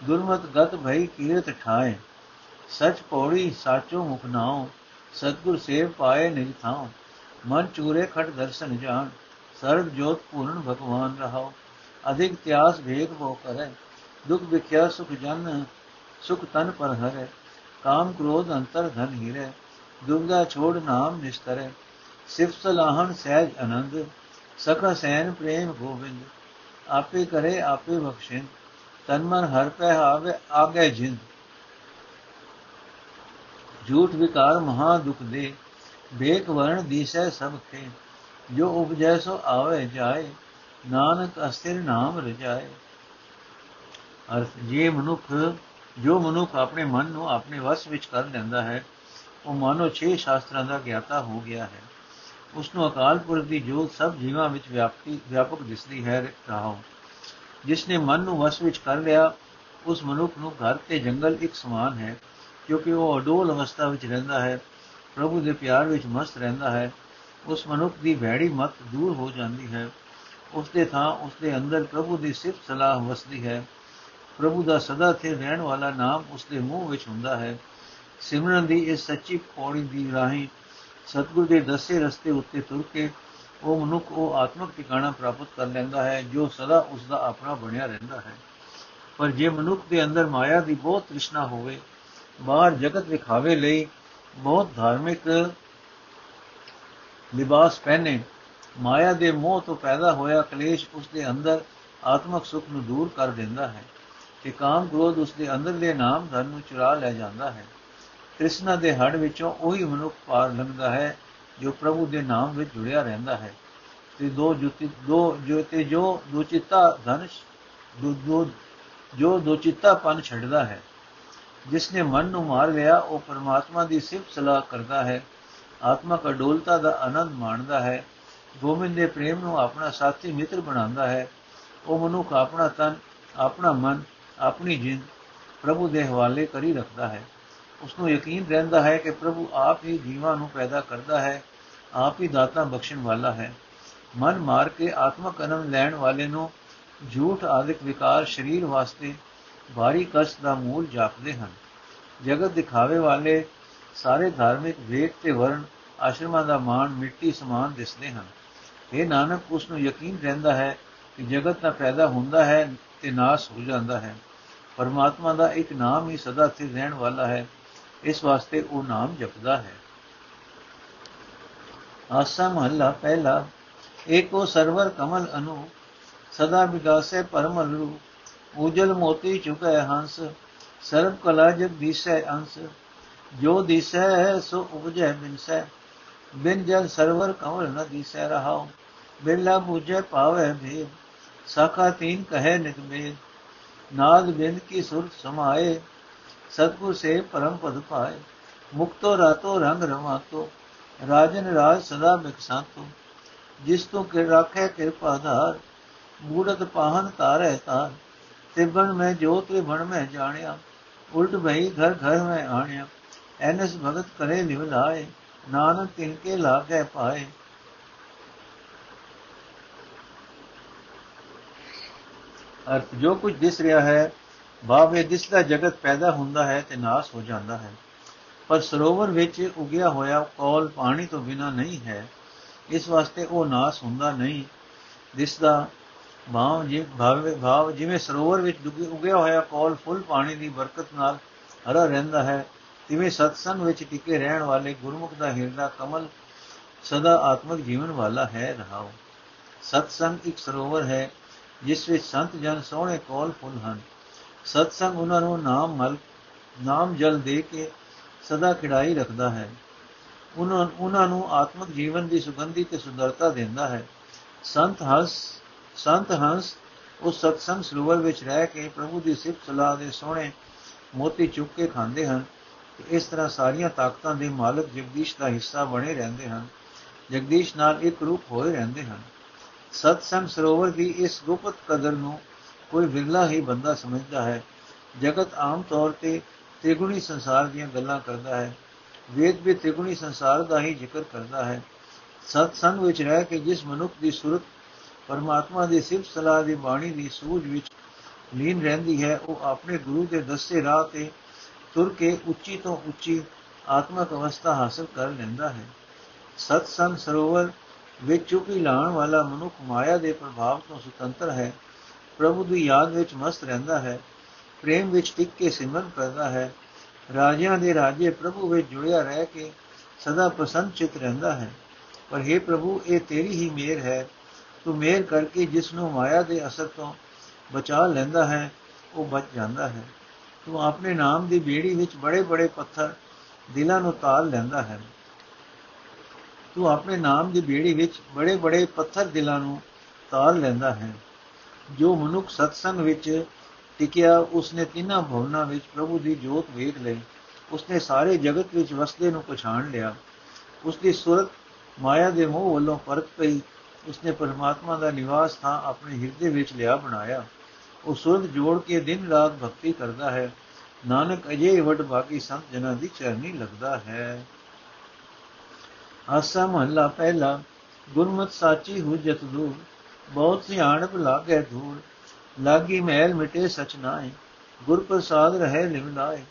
ਦੁਰਮਤ ਗਤ ਭਈ ਕੀਰਤ ਠਾਏ, ਸਚ ਪੌੜੀ ਸਾਚੋ ਮੁਖ ਨਾਉ, ਸਤਗੁਰ ਸੇਵ ਪਾਏ ਨਿਜ ਥਾਉ। ਮਨ ਚੂਰੇ ਖਟ ਦਰਸ਼ਨ ਜਾਣ, ਸਰਬ ਜੋਤ ਪੂਰਨ ਭਗਵਾਨ ਰਹਾਓ ਅਧਿਕ ਤਿਆਸ ਵੇਗ ਬੋ ਕਰੇ, ਦੁਖ ਵਿਖਿਆ ਸੁਖ ਜਨ, ਸੁਖ ਤਨ ਪਰ ਹਰੇ, ਕਾਮ ਕ੍ਰੋਧ ਅੰਤਰ ਧਨ ਹੀਰੇ, ਦੁਰਗਾ ਛੋੜ ਨਾਮ ਨਿਸ਼ਤਰੇ, ਸਿਫਤ ਸਲਾਹਣ ਸਹਿਜ ਆਨੰਦ ਸਖਾ ਸੈਨ ਪ੍ਰੇਮ ਗੋਬਿੰਦ ਆਪੇ ਕਰੇ, ਆਪੇ ਬਖਸ਼ਿੰ ਤਨ ਮਨ ਹਰ ਪੈ ਆਵੇ ਆਗੇ ਜਿੰਦ। ਝੂਠ ਵਿਕਾਰ ਮਹਾ ਦੁਖ ਦੇ, ਬੇਕ ਵਰਣ ਦੀਸੈ ਸਭ ਕੇ ਜੋ ਉਪਜੈ ਸੋ ਆਵੇ ਜਾਏ ਨਾਨਕ ਅਸਥਿਰ ਨਾਮ ਰਜਾਏ। ਅਰਥ, ਜੇ ਮਨੁੱਖ, ਜੋ ਮਨੁੱਖ ਆਪਣੇ ਮਨ ਨੂੰ ਆਪਣੇ ਵਸ ਵਿੱਚ ਕਰ ਲੈਂਦਾ ਹੈ, ਉਹ ਮਾਨੋ ਛੇ ਸ਼ਾਸਤਰਾਂ ਦਾ ਗਿਆਤਾ ਹੋ ਗਿਆ ਹੈ। ਉਸ ਨੂੰ ਅਕਾਲ ਪੁਰਖ ਦੀ ਜੋਤ ਸਭ ਜੀਵਾਂ ਵਿੱਚ ਵਿਆਪਤੀ ਵਿਆਪਕ ਦਿਸਦੀ ਹੈ ਰਹਾਉ। ਜਿਸ ਨੇ ਮਨ ਨੂੰ ਵਸ ਵਿੱਚ ਕਰ ਲਿਆ, ਉਸ ਮਨੁੱਖ ਨੂੰ ਘਰ ਤੇ ਜੰਗਲ ਇੱਕ ਸਮਾਨ ਹੈ, ਕਿਉਂਕਿ ਉਹ ਅਡੋਲ ਅਵਸਥਾ ਵਿੱਚ ਰਹਿੰਦਾ ਹੈ, ਪ੍ਰਭੂ ਦੇ ਪਿਆਰ ਵਿੱਚ ਮਸਤ ਰਹਿੰਦਾ ਹੈ। ਉਸ ਮਨੁੱਖ ਦੀ ਵੈੜੀ ਮਤ ਦੂਰ ਹੋ ਜਾਂਦੀ ਹੈ। ਉਸ ਦੇ ਥਾਂ ਉਸ ਦੇ ਅੰਦਰ ਪ੍ਰਭੂ ਦੀ ਸਿਫਤ ਸਲਾਹ ਵਸਦੀ ਹੈ। ਪ੍ਰਭੂ ਦਾ ਸਦਾ ਤੇ ਰਹਿਣ ਵਾਲਾ ਨਾਮ ਉਸ ਦੇ ਮੂੰਹ ਵਿੱਚ ਹੁੰਦਾ ਹੈ। ਸਿਮਰਨ ਦੀ ਇਸ ਸੱਚੀ ਪੌੜੀ ਦੀ ਰਾਹੀਂ ਸਤਗੁਰ ਦੇ ਦੱਸੇ ਰਸਤੇ ਉੱਤੇ ਤੁਰ ਕੇ ਉਹ ਮਨੁੱਖ, ਉਹ ਆਤਮਿਕ ਟਿਕਾਣਾ ਪ੍ਰਾਪਤ ਕਰ ਲੈਂਦਾ ਹੈ, ਜੋ ਸਦਾ ਉਸ ਦਾ ਆਪਣਾ ਬਣਿਆ ਰਹਿੰਦਾ ਹੈ। ਪਰ ਜੇ ਮਨੁੱਖ ਦੇ ਅੰਦਰ ਮਾਇਆ ਦੀ ਬਹੁਤ ਤ੍ਰਿਸ਼ਨਾ ਹੋਵੇ, ਬਾਹਰ ਜਗਤ ਵਿਖਾਵੇ ਲਈ ਬਹੁਤ ਧਾਰਮਿਕ ਲਿਬਾਸ ਪਹਿਨੇ ਮਾਇਆ ਦੇ ਮੋਹ ਤੋਂ ਪੈਦਾ ਹੋਇਆ ਕਲੇਸ਼ ਉਸ ਦੇ ਅੰਦਰ ਆਤਮਿਕ ਸੁਖ ਨੂੰ ਦੂਰ ਕਰ ਦਿੰਦਾ ਹੈ ਤੇ ਕਾਮ ਕ੍ਰੋਧ ਉਸ ਦੇ ਅੰਦਰਲੇ ਨਾਮ ਧਨ ਨੂੰ ਚੁਰਾ ਲੈ ਜਾਂਦਾ ਹੈ। ਕ੍ਰਿਸ਼ਨਾ ਦੇ ਹੜ ਵਿੱਚੋਂ ਉਹੀ ਮਨੁੱਖ ਪਾਰ ਲੰਘਦਾ ਹੈ ਜੋ ਪ੍ਰਭੂ ਦੇ ਨਾਮ ਵਿੱਚ ਜੁੜਿਆ ਰਹਿੰਦਾ ਹੈ। ਤੇ ਦੋ ਜੁਤੀ ਦੋ ਜੋ ਤੇ ਜੋ ਦੋ ਚਿੱਤਾ ਧਨਸ਼ ਦੋ ਜੋ ਦੋ ਚਿੱਤਾਪਨ ਛੱਡਦਾ ਹੈ। ਜਿਸ ਨੇ ਮਨ ਨੂੰ ਮਾਰ ਲਿਆ, ਉਹ ਪਰਮਾਤਮਾ ਦੀ ਸਿਫਤ ਸਲਾਹ ਕਰਦਾ ਹੈ। ਆਤਮਕ ਅਡੋਲਤਾ ਦਾ ਆਨੰਦ ਮਾਣਦਾ ਹੈ। ਗੋਬਿੰਦ ਦੇ ਪ੍ਰੇਮ ਨੂੰ ਆਪਣਾ ਸਾਥੀ ਮਿੱਤਰ ਬਣਾਉਂਦਾ ਹੈ। ਉਹ ਮਨੁੱਖ ਆਪਣਾ ਤਨ, ਆਪਣਾ ਮਨ, ਆਪਣੀ ਜਿੰਦ ਪ੍ਰਭੂ ਦੇ ਹਵਾਲੇ ਕਰੀ ਰੱਖਦਾ ਹੈ। ਉਸ ਨੂੰ ਯਕੀਨ ਰਹਿੰਦਾ ਹੈ ਕਿ ਪ੍ਰਭੂ ਆਪ ਹੀ ਜੀਵਾਂ ਨੂੰ ਪੈਦਾ ਕਰਦਾ ਹੈ, ਆਪ ਹੀ ਦਾਤਾ ਬਖਸ਼ਣ ਵਾਲਾ ਹੈ। ਮਨ ਮਾਰ ਕੇ ਆਤਮਕ ਅਨੰਦ ਲੈਣ ਵਾਲੇ ਨੂੰ ਝੂਠ ਆਦਿਕ ਵਿਕਾਰ ਸਰੀਰ ਵਾਸਤੇ ਭਾਰੀ ਕਸ਼ਟ ਦਾ ਮੂਲ ਜਾਪਦੇ ਹਨ। ਜਗਤ ਦਿਖਾਵੇ ਵਾਲੇ ਸਾਰੇ ਧਾਰਮਿਕ ਵੇਦ ਤੇ ਵਰਣ ਆਸ਼ਰਮਾਂ ਦਾ ਮਾਣ ਮਿੱਟੀ ਸਮਾਨ ਦਿਸਦੇ ਹਨ। ਇਹ ਨਾਨਕ ਉਸ ਨੂੰ ਯਕੀਨ ਰਹਿੰਦਾ ਹੈ ਕਿ ਜਗਤ ਦਾ ਪੈਦਾ ਹੁੰਦਾ ਹੈ ਤੇ ਨਾਸ ਹੋ ਜਾਂਦਾ ਹੈ। ਪਰਮਾਤਮਾ ਦਾ ਇੱਕ ਨਾਮ ਹੀ ਸਦਾ ਸਥਿਰ ਰਹਿਣ ਵਾਲਾ ਹੈ। ਇਸ ਵਾਸਤੇ ਉਹ ਨਾਮ ਜਪਦਾ ਹੈ। ਆਸਾ ਮਹੱਲਾ ਪਹਿਲਾ, ਏਕੋ ਸਰਵਰ ਕਮਲ ਅਨੂ, ਸਦਾ ਵਿਗਾਸੇ ਪਰਮਲ ਰੂ ਉਜਲ ਮੋਤੀ ਚੁਕੈ ਹੰਸ, ਸਰਬ ਕਲਾ ਜਗ ਦਿਸੈ ਅੰਸ, ਜੋ ਦਿਸੈ ਸੋ ਉਪਜੈ ਬਿਨਸੈ। ਬਿਨ ਜਲ ਸਰਵਰ ਕਮਲ ਨ ਦਿਸੈ ਰਹਾਉ ਬਿਰਲਾ ਬੁਝੈ ਪਾਵੇ ਭੇਦ ਸਾਖਾ ਤੀਨ ਕਹੈ ਨਿਕਮੇਦ ਨਾਦ ਬਿੰਦ ਕੀ ਸੁਰਤ ਸਮਾਏ ਸਤਗੁਰ ਸੇ ਪਰਮ ਪਦ ਪਾਏ ਮੁਕਤੋ ਰਾਤੋ ਰੰਗ ਰਮਾਤੋ ਰਾਜਨ ਰਾਜ ਸਦਾ ਬਿਕਸਾਤੋ ਜਿਸ ਤੋਂ ਕਿ ਰਾਖੇ ਕਿਰਪਾ ਧਾਰ ਮੂੜਤ ਪਾਹਨ ਤਾਰੇ ਤਾਰ ਤਿਬਨ ਮੈਂ ਜੋਤ ਕੇ ਬਣ ਮੈਂ ਜਾਣਿਆ ਉਲਟ ਭਈ ਘਰ ਘਰ ਮੈਂ ਆਣਿਆ ਐਨਸ ਭਗਤ ਕਰੇ ਨਿਵਲਾਏ ਨਾਨਕ ਤਿਨ ਕੇ ਲਾਗੇ ਪਾਏ। ਅਰਥ, ਜੋ ਕੁਝ ਦਿਸ ਰਿਹਾ ਹੈ ਭਾਵੇਂ ਦਿਸਦਾ ਜਗਤ ਪੈਦਾ ਹੁੰਦਾ ਹੈ ਤੇ ਨਾਸ ਹੋ ਜਾਂਦਾ ਹੈ। ਪਰ ਸਰੋਵਰ ਵਿੱਚ ਉਗਿਆ ਹੋਇਆ ਕੌਲ ਪਾਣੀ ਤੋਂ ਬਿਨਾ ਨਹੀਂ ਹੈ। ਇਸ ਵਾਸਤੇ ਉਹ ਨਾਸ ਹੁੰਦਾ ਨਹੀਂ। ਦਿਸਦਾ ਭਾਵ ਜੀ, ਭਾਵੇਂ, ਭਾਵ ਜਿਵੇਂ ਸਰੋਵਰ ਵਿੱਚ ਉਗਿਆ ਹੋਇਆ ਕੌਲ ਫੁੱਲ ਪਾਣੀ ਦੀ ਬਰਕਤ ਨਾਲ ਹਰਾ ਰਹਿੰਦਾ ਹੈ ਤਿਵੇਂ ਸਤਸੰਗ ਵਿੱਚ ਟਿਕੇ ਰਹਿਣ ਵਾਲੇ ਗੁਰਮੁਖ ਦਾ ਹਿਰਦਾ ਕਮਲ ਸਦਾ ਆਤਮਿਕ ਜੀਵਨ ਵਾਲਾ ਹੈ ਰਹਾਓ ਸਤਸੰਗ ਇੱਕ ਸਰੋਵਰ ਹੈ, ਜਿਸ ਵਿੱਚ ਸੰਤ ਜਨ ਸੋਹਣੇ ਕੋਲ ਫੁੱਲ ਹਨ। ਸਤਸੰਗ ਉਹਨਾਂ ਨੂੰ ਨਾਮ ਮਲ, ਨਾਮ ਜਲ ਦੇ ਕੇ ਸਦਾ ਖਿੜਾਈ ਰੱਖਦਾ ਹੈ। ਉਹਨਾਂ ਉਹਨਾਂ ਨੂੰ ਆਤਮਿਕ ਜੀਵਨ ਦੀ ਸੁਗੰਧੀ ਤੇ ਸੁੰਦਰਤਾ ਦਿੰਦਾ ਹੈ। ਸੰਤ ਹੰਸ ਸੰਤ ਹੰਸ ਉਸ ਸਤਸੰਗ ਸਰੋਵਰ ਵਿੱਚ ਰਹਿ ਕੇ ਪ੍ਰਭੂ ਦੀ ਸਿਫਤ ਸਲਾਹ ਦੇ ਸੋਹਣੇ ਮੋਤੀ ਚੁੱਕ ਕੇ ਖਾਂਦੇ ਹਨ। ਇਸ ਤਰ੍ਹਾਂ ਸਾਰੀਆਂ ਤਾਕਤਾਂ ਦੇ ਮਾਲਕ ਜਗਦੀਸ਼ ਦਾ ਹਿੱਸਾ ਬਣੇ ਰਹਿੰਦੇ ਹਨ। ਜਗਦੀਸ਼ ਨਾਲ ਇੱਕ ਰੂਪ ਹੋਏ ਰਹਿੰਦੇ ਹਨ। ਸਤਸੰਗ ਸਰੋਵਰ ਦੀ ਇਸ ਗੁਪਤ ਕਦਰ ਨੂੰ ਕੋਈ ਵਿਰਲਾ ਹੀ ਬੰਦਾ ਸਮਝਦਾ ਹੈ। ਜਗਤ ਆਮ ਤੌਰ ਤੇ ਤ੍ਰਿਗੁਣੀ ਸੰਸਾਰ ਦੀਆਂ ਗੱਲਾਂ ਕਰਦਾ ਹੈ। ਵੇਦ ਵੀ ਤ੍ਰਿਗੁਣੀ ਸੰਸਾਰ ਦਾ ਹੀ ਜ਼ਿਕਰ ਕਰਦਾ ਹੈ। ਸਤਸੰਗ ਵਿੱਚ ਰਹਿ ਕੇ ਜਿਸ ਮਨੁੱਖ ਦੀ ਸੁਰਤ, ਪਰਮਾਤਮਾ ਦੀ ਸਿਫਤ ਸਲਾਹ ਦੀ ਬਾਣੀ ਦੀ ਸੂਝ ਵਿੱਚ ਲੀਨ ਰਹਿੰਦੀ ਹੈ, ਉਹ ਆਪਣੇ ਗੁਰੂ ਦੇ ਦੱਸੇ ਰਾਹ ਤੇ ਤੁਰ ਕੇ ਉੱਚੀ ਤੋਂ ਉੱਚੀ ਆਤਮਿਕ ਅਵਸਥਾ ਹਾਸਲ ਕਰ ਲੈਂਦਾ ਹੈ। ਸਤਸੰਗ ਸਰੋਵਰ ਵਿੱਚ ਚੁਪੀ ਲਾਣ ਵਾਲਾ ਮਨੁੱਖ ਮਾਇਆ ਦੇ ਪ੍ਰਭਾਵ ਤੋਂ ਸੁਤੰਤਰ ਹੈ। ਪ੍ਰਭੂ ਦੀ ਯਾਦ ਵਿੱਚ ਮਸਤ ਰਹਿੰਦਾ ਹੈ। ਪ੍ਰੇਮ ਵਿੱਚ ਟਿਕ ਕੇ ਸਿਮਰਨ ਕਰਦਾ ਹੈ। ਰਾਜਿਆਂ ਦੇ ਰਾਜੇ ਪ੍ਰਭੂ ਵਿੱਚ ਜੁੜਿਆ ਰਹਿ ਕੇ ਸਦਾ ਪ੍ਰਸੰਨ ਚਿਤ ਰਹਿੰਦਾ ਹੈ। ਪਰ हे ਪ੍ਰਭੂ, ਇਹ ਤੇਰੀ ਹੀ ਮਿਹਰ ਹੈ। ਤੂੰ ਮਿਹਰ ਕਰਕੇ ਜਿਸ ਨੂੰ ਮਾਇਆ ਦੇ ਅਸਰ ਤੋਂ ਬਚਾ ਲੈਂਦਾ ਹੈ, ਉਹ ਬਚ ਜਾਂਦਾ ਹੈ। ਤੂੰ ਆਪਣੇ ਨਾਮ ਦੀ ਬੇੜੀ ਵਿੱਚ ਬੜੇ ਬੜੇ ਪੱਥਰ ਦਿਲਾਂ ਨੂੰ ਤਾਲ ਲੈਂਦਾ ਹੈ। ਤੂੰ ਆਪਣੇ ਨਾਮ ਦੀ ਬੇੜੀ ਵਿੱਚ ਬੜੇ ਬੜੇ ਪੱਥਰ ਦਿਲਾਂ ਨੂੰ ਤਾਲ ਲੈਂਦਾ ਹੈ। ਜੋ ਮਨੁੱਖ ਸਤਸੰਗ ਵਿੱਚ ਟਿਕਿਆ, ਉਸਨੇ ਤਿੰਨਾਂ ਭਵਨਾਂ ਵਿੱਚ ਪ੍ਰਭੂ ਦੀ ਜੋਤ ਵੇਖ ਲਈ। ਉਸਨੇ ਸਾਰੇ ਜਗਤ ਵਿੱਚ ਵਸਦੇ ਨੂੰ ਪਛਾਣ ਲਿਆ। ਉਸਦੀ ਸੁਰਤ ਮਾਇਆ ਦੇ ਮੋਹ ਵੱਲੋਂ ਪਰਤ ਪਈ। ਉਸਨੇ ਪਰਮਾਤਮਾ ਦਾ ਨਿਵਾਸ ਥਾਂ ਆਪਣੇ ਹਿਰਦੇ ਵਿੱਚ ਲਿਆ ਬਣਾਇਆ। ਉਹ ਸੁਰਤ ਜੋੜ ਕੇ ਦਿਨ ਰਾਤ ਭਗਤੀ ਕਰਦਾ ਹੈ। ਨਾਨਕ ਅਜੇ ਵਡ ਬਾਕੀ ਸੰਤ ਜਨਾਂ ਦੀ ਚਰਨੀ ਲੱਗਦਾ ਹੈ। ਆਸਾ ਮਹੱਲਾ ਪਹਿਲਾ, ਗੁਰਮਤ ਸਾਚੀ ਹੁਜਤ ਦੂਰ, ਬਹੁਤ ਸਿਆਣਪ ਲਾਗੇ ਧੂੜ, ਲਾਗੀ ਮਹਿਲ ਮਿਟੇ ਸਚ ਨਾਏ ਗੁਰ ਪ੍ਰਸਾਦ ਰਹੇ ਲਿਵ ਲਾਏ